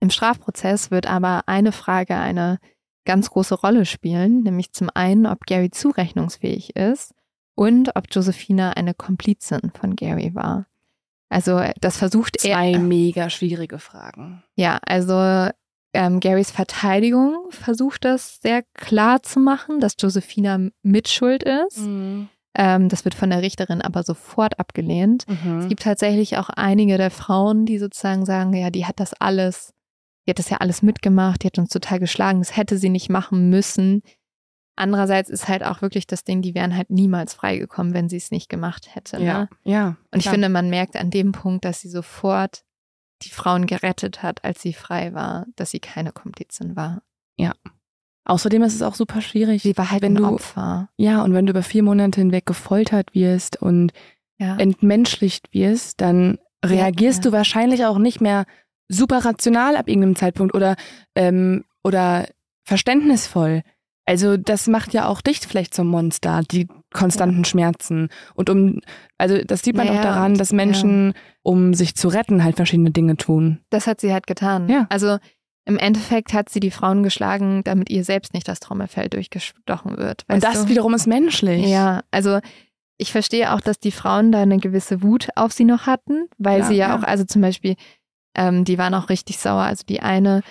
Im Strafprozess wird aber eine Frage eine ganz große Rolle spielen, nämlich zum einen, ob Gary zurechnungsfähig ist und ob Josephina eine Komplizin von Gary war. Also das versucht Zwei er. Zwei mega schwierige Fragen. Ja, also ähm, Garys Verteidigung versucht das sehr klar zu machen, dass Josephina mitschuld ist. Mhm. Ähm, das wird von der Richterin aber sofort abgelehnt. Mhm. Es gibt tatsächlich auch einige der Frauen, die sozusagen sagen, ja, die hat das alles, die hat das ja alles mitgemacht, die hat uns total geschlagen, das hätte sie nicht machen müssen. Andererseits ist halt auch wirklich das Ding, die wären halt niemals freigekommen, wenn sie es nicht gemacht hätte. Ja, ne? ja. Und ich finde, man merkt an dem Punkt, dass sie sofort die Frauen gerettet hat, als sie frei war, dass sie keine Komplizin war. Ja. Außerdem ist es auch super schwierig. Sie war halt wenn ein du, Opfer. Ja, und wenn du über vier Monate hinweg gefoltert wirst und ja. entmenschlicht wirst, dann reagierst ja, ja. du wahrscheinlich auch nicht mehr super rational ab irgendeinem Zeitpunkt oder, ähm, oder verständnisvoll. Also das macht ja auch dich vielleicht zum Monster, die konstanten Schmerzen. Und um, also das sieht man naja, doch daran, dass Menschen, um sich zu retten, halt verschiedene Dinge tun. Das hat sie halt getan. Ja. Also im Endeffekt hat sie die Frauen geschlagen, damit ihr selbst nicht das Trommelfell durchgestochen wird. Und das du? wiederum ist menschlich. Ja, also ich verstehe auch, dass die Frauen da eine gewisse Wut auf sie noch hatten, weil ja, sie ja, ja, auch, also zum Beispiel, ähm, die waren auch richtig sauer. Also die eine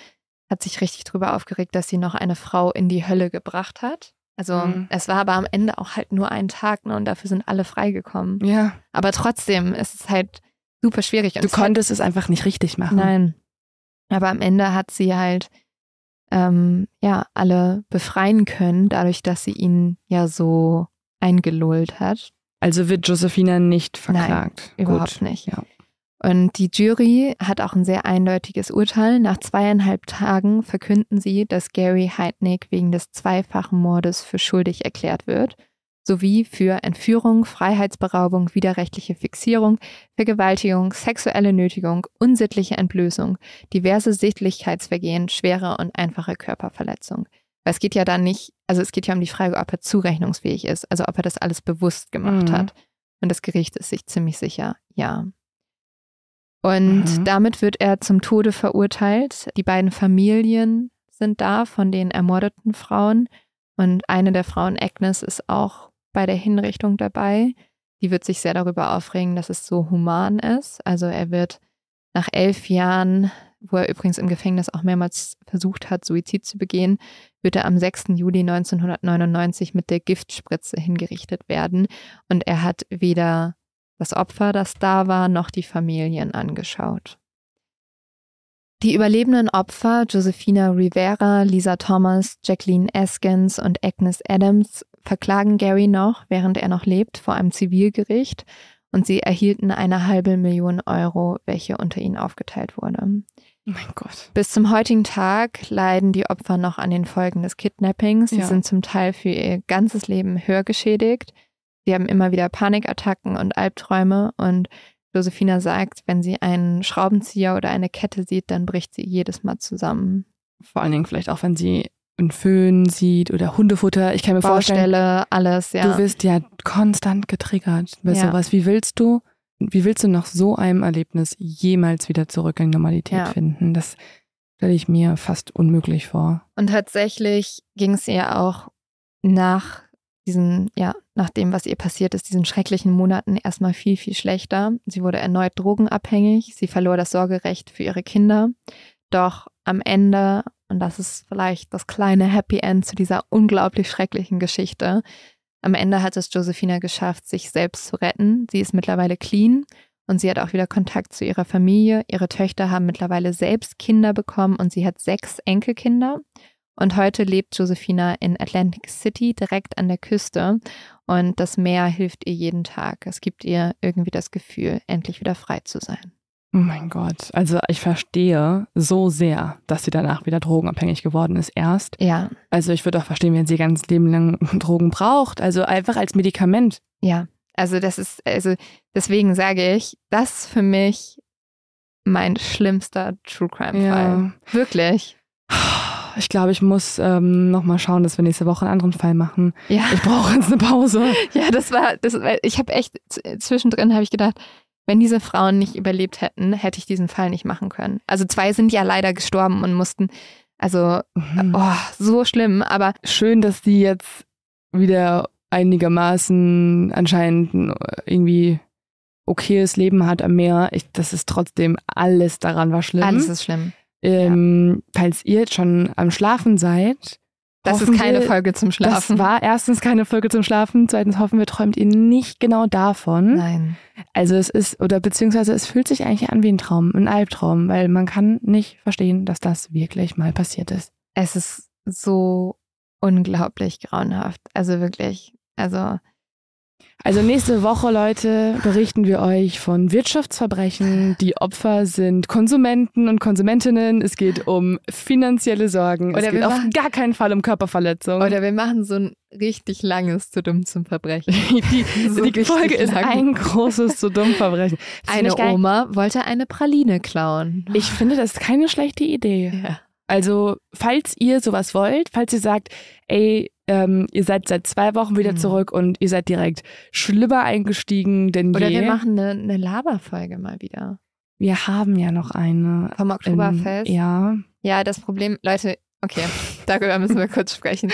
hat sich richtig drüber aufgeregt, dass sie noch eine Frau in die Hölle gebracht hat. Also mhm. es war aber am Ende auch halt nur ein Tag, ne, und dafür sind alle freigekommen. Ja. Aber trotzdem ist es halt super schwierig. Und du konntest hat, es einfach nicht richtig machen. Nein. Aber am Ende hat sie halt ähm, ja alle befreien können, dadurch, dass sie ihn ja so eingelullt hat. Also wird Josephina nicht verklagt. Nein, überhaupt nicht. Ja. Und die Jury hat auch ein sehr eindeutiges Urteil. Nach zweieinhalb Tagen verkünden sie, dass Gary Heidnick wegen des zweifachen Mordes für schuldig erklärt wird sowie für Entführung, Freiheitsberaubung, widerrechtliche Fixierung, Vergewaltigung, sexuelle Nötigung, unsittliche Entblößung, diverse Sittlichkeitsvergehen, schwere und einfache Körperverletzung. Weil es geht ja dann nicht, also es geht ja um die Frage, ob er zurechnungsfähig ist, also ob er das alles bewusst gemacht mhm. hat. Und das Gericht ist sich ziemlich sicher, ja. Und mhm. damit wird er zum Tode verurteilt. Die beiden Familien sind da von den ermordeten Frauen. Und eine der Frauen, Agnes, ist auch bei der Hinrichtung dabei. Die wird sich sehr darüber aufregen, dass es so human ist. Also er wird nach elf Jahren wo er übrigens im Gefängnis auch mehrmals versucht hat, Suizid zu begehen, wird er am 6. Juli 1999 mit der Giftspritze hingerichtet werden. Und er hat weder das Opfer, das da war, noch die Familien angeschaut. Die überlebenden Opfer, Josephina Rivera, Lisa Thomas, Jacqueline Eskins und Agnes Adams, verklagen Gary noch, während er noch lebt, vor einem Zivilgericht und sie erhielten eine halbe Million Euro, welche unter ihnen aufgeteilt wurde. Oh mein Gott. Bis zum heutigen Tag leiden die Opfer noch an den Folgen des Kidnappings. Sie Ja. sind zum Teil für ihr ganzes Leben hörgeschädigt. Sie haben immer wieder Panikattacken und Albträume und Josephina sagt, wenn sie einen Schraubenzieher oder eine Kette sieht, dann bricht sie jedes Mal zusammen. Vor allen Dingen vielleicht auch, wenn sie einen Föhn sieht oder Hundefutter. Ich kann mir vorstellen, Baustelle, alles, ja. du wirst ja konstant getriggert bei Ja. sowas. Wie willst du, wie willst du nach so einem Erlebnis jemals wieder zurück in die Normalität Ja. finden? Das stelle ich mir fast unmöglich vor. Und tatsächlich ging es ihr auch nach diesen, ja, nach dem, was ihr passiert ist, diesen schrecklichen Monaten erstmal viel, viel schlechter. Sie wurde erneut drogenabhängig. Sie verlor das Sorgerecht für ihre Kinder. Doch am Ende, und das ist vielleicht das kleine Happy End zu dieser unglaublich schrecklichen Geschichte, am Ende hat es Josephina geschafft, sich selbst zu retten. Sie ist mittlerweile clean und sie hat auch wieder Kontakt zu ihrer Familie. Ihre Töchter haben mittlerweile selbst Kinder bekommen und sie hat sechs Enkelkinder. Und heute lebt Josephina in Atlantic City, direkt an der Küste. Und das Meer hilft ihr jeden Tag. Es gibt ihr irgendwie das Gefühl, endlich wieder frei zu sein. Oh mein Gott. Also ich verstehe so sehr, dass sie danach wieder drogenabhängig geworden ist erst. Ja, Also ich würde auch verstehen, wenn sie ihr ganzes Leben lang Drogen braucht. Also einfach als Medikament. ja. Also das ist, also deswegen sage ich, das ist für mich mein schlimmster True Crime Fall. Wirklich. Ich glaube, ich muss ähm, nochmal schauen, dass wir nächste Woche einen anderen Fall machen. Ja. Ich brauche jetzt eine Pause. Ja, das war, das, ich habe echt zwischendrin habe ich gedacht, wenn diese Frauen nicht überlebt hätten, hätte ich diesen Fall nicht machen können. Also zwei sind ja leider gestorben und mussten, also Mhm. oh, so schlimm, aber Schön, dass die jetzt wieder einigermaßen anscheinend ein, irgendwie okayes Leben hat am Meer. Ich, das ist trotzdem alles daran war schlimm. alles ist schlimm. Ähm, Falls ihr jetzt schon am Schlafen seid, Das ist keine wir, Folge zum Schlafen. Das war erstens keine Folge zum Schlafen, zweitens hoffen wir, träumt ihr nicht genau davon. Nein. Also es ist, oder beziehungsweise es fühlt sich eigentlich an wie ein Traum, ein Albtraum, weil man kann nicht verstehen, dass das wirklich mal passiert ist. Es ist so unglaublich grauenhaft. Also wirklich. Also Also nächste Woche, Leute, berichten wir euch von Wirtschaftsverbrechen. Die Opfer sind Konsumenten und Konsumentinnen. Es geht um finanzielle Sorgen. Oder es geht wir auf machen- gar keinen Fall um Körperverletzung. oder wir machen so ein richtig langes zu dumm zum Verbrechen. die, So die Folge ist lang. ein großes zu dumm Verbrechen. Eine. Oma wollte eine Praline klauen. Ich finde, das ist keine schlechte Idee. ja. Also, falls ihr sowas wollt, falls ihr sagt, ey, ähm, ihr seid seit zwei Wochen wieder Mhm. zurück und ihr seid direkt schlimmer eingestiegen denn Oder je. wir machen eine, eine Laberfolge mal wieder. Wir haben ja noch eine. Vom Oktoberfest. Ja. Ja, das Problem, Leute, okay, darüber müssen wir kurz sprechen.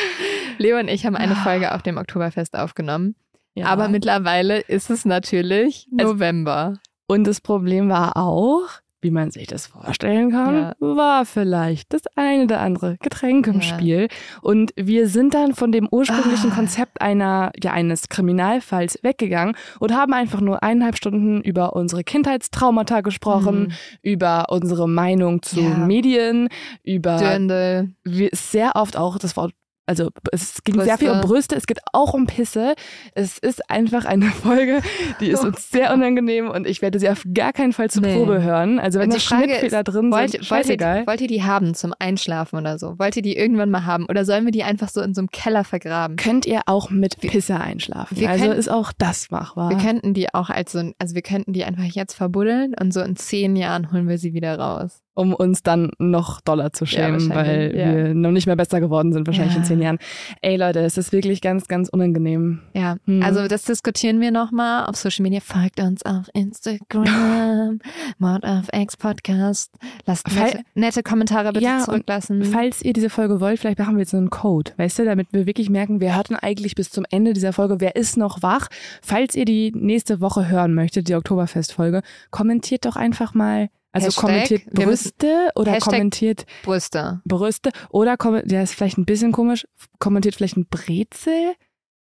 Leo und ich haben eine Folge auf dem Oktoberfest aufgenommen. ja. Aber mittlerweile ist es natürlich November. und das Problem war auch, wie man sich das vorstellen kann, Ja. war vielleicht das eine oder andere Getränk im Ja. Spiel. Und wir sind dann von dem ursprünglichen Ah. Konzept einer, ja, eines Kriminalfalls weggegangen und haben einfach nur eineinhalb Stunden über unsere Kindheitstraumata gesprochen, Mhm. über unsere Meinung zu Ja. Medien, über Dirndl. sehr oft auch das Wort, also es ging sehr Brüste. viel um Brüste, es geht auch um Pisse. Es ist einfach eine Folge, die ist uns sehr unangenehm und ich werde sie auf gar keinen Fall zur Nee. Probe hören. Also wenn Und da Schnittfehler ist, drin Wollt, sind, wollt, ihr, wollt ihr die haben zum Einschlafen oder so? Wollt ihr die irgendwann mal haben? Oder sollen wir die einfach so in so einem Keller vergraben? Könnt ihr auch mit Pisse einschlafen. wir Also können- ist auch das machbar. Wir könnten die auch als so ein, also wir könnten die einfach jetzt verbuddeln und so in zehn Jahren holen wir sie wieder raus. Um uns dann noch doller zu schämen, weil wahrscheinlich, ja. wir noch nicht mehr besser geworden sind, wahrscheinlich Ja. in zehn Jahren. Ey Leute, es ist wirklich ganz, ganz unangenehm. Ja, Hm. also das diskutieren wir nochmal auf Social Media. Folgt uns auf Instagram, Mord of X Podcast. Lasst Fall- nette, Kommentare bitte Ja, zurücklassen. Falls ihr diese Folge wollt, vielleicht machen wir jetzt so einen Code, weißt du, damit wir wirklich merken, wer hört denn eigentlich bis zum Ende dieser Folge, wer ist noch wach. Falls ihr die nächste Woche hören möchtet, die Oktoberfest-Folge, kommentiert doch einfach mal Also Hashtag, kommentiert Brüste oder Hashtag- kommentiert Brüste. Brüste oder kommen- der ist vielleicht ein bisschen komisch, kommentiert vielleicht ein Brezel.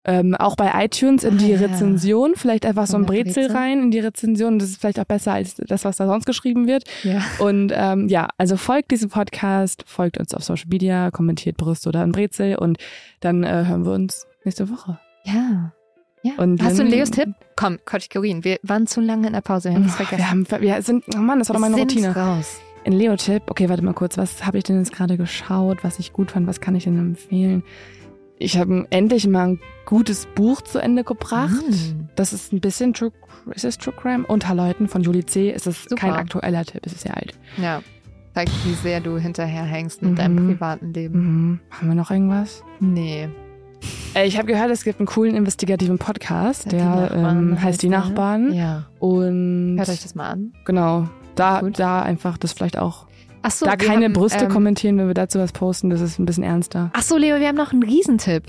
Ähm, auch bei iTunes in Ah, die ja. Rezension, vielleicht einfach so ein Brezel Brezel. rein in die Rezension. Das ist vielleicht auch besser als das, was da sonst geschrieben wird. Ja. Und ähm, ja, also folgt diesem Podcast, folgt uns auf Social Media, kommentiert Brüste oder ein Brezel und dann äh, hören wir uns nächste Woche. Ja. Ja. Und Hast du einen wenn- Leos Tipp? Komm, Kategorien. Wir waren zu lange in der Pause. Wir haben es vergessen. Wir, haben, wir sind, oh Mann, das war doch meine Routine. raus. Ein Leo-Tipp. Okay, warte mal kurz. Was habe ich denn jetzt gerade geschaut, was ich gut fand? Was kann ich denn empfehlen? Ich habe endlich mal ein gutes Buch zu Ende gebracht. Mm. Das ist ein bisschen True, ist es True Crime? Unter Leuten von Julie C. Es ist Super. kein aktueller Tipp, es ist sehr alt. Ja. Zeigt, wie sehr du hinterherhängst mit Mhm. deinem privaten Leben. Mhm. Haben wir noch irgendwas? Nee. Äh, ich habe gehört, es gibt einen coolen investigativen Podcast, Die der Nachbarn ähm, heißt Die. Nachbarn. Ja. Und Hört euch das mal an. genau, da, Gut. da einfach das vielleicht auch. Ach so, da keine haben, Brüste ähm, kommentieren, wenn wir dazu was posten, das ist ein bisschen ernster. Ach so, Leo, wir haben noch einen Riesentipp.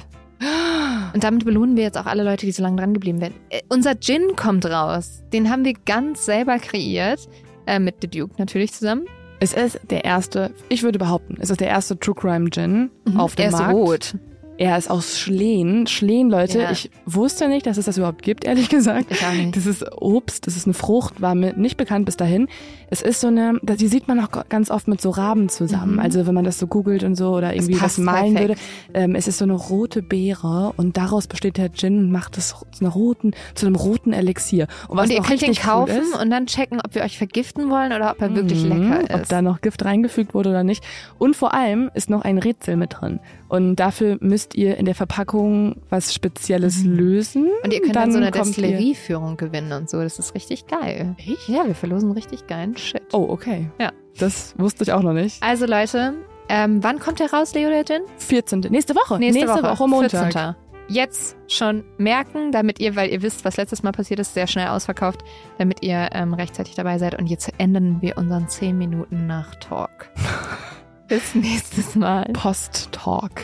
Und damit belohnen wir jetzt auch alle Leute, die so lange dran geblieben sind. Äh, unser Gin kommt raus. Den haben wir ganz selber kreiert. Äh, mit The Duke natürlich zusammen. Es ist der erste, ich würde behaupten, es ist der erste True Crime Gin auf dem er ist Markt. rot. Er ist aus Schlehen. Schlehen, Leute, Ja. ich wusste nicht, dass es das überhaupt gibt, ehrlich gesagt. Ich auch nicht. Das ist Obst, das ist eine Frucht, war mir nicht bekannt bis dahin. Es ist so eine, das- die sieht man auch ganz oft mit so Raben zusammen. Mhm. Also wenn man das so googelt und so oder irgendwie was malen perfekt. würde. Ähm, es ist so eine rote Beere und daraus besteht der Gin und macht es zu, einer roten, zu einem roten Elixier. Und was und ihr könnt ihn richtig kaufen cool ist, und dann checken, ob wir euch vergiften wollen oder ob er wirklich Mhm, lecker Ob ist. da noch Gift reingefügt wurde oder nicht. Und vor allem ist noch ein Rätsel mit drin. Und dafür müsst ihr in der Verpackung was Spezielles Mhm. lösen. und ihr könnt dann, so eine Destillerieführung gewinnen und so. Das ist richtig geil. Echt? Ja, wir verlosen richtig geilen Shit. Oh, okay. Ja. Das wusste ich auch noch nicht. Also Leute, ähm, wann kommt der raus, Leo der Gin? 14. Nächste Woche. Nächste, Woche, Montag. 14. Jetzt schon merken, damit ihr, weil ihr wisst, was letztes Mal passiert ist, sehr schnell ausverkauft, damit ihr ähm, rechtzeitig dabei seid. Und jetzt enden wir unseren 10 Minuten nach Talk. Bis nächstes Mal. Post-Talk.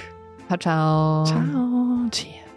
Ciao, ciao. Ciao. Cheers.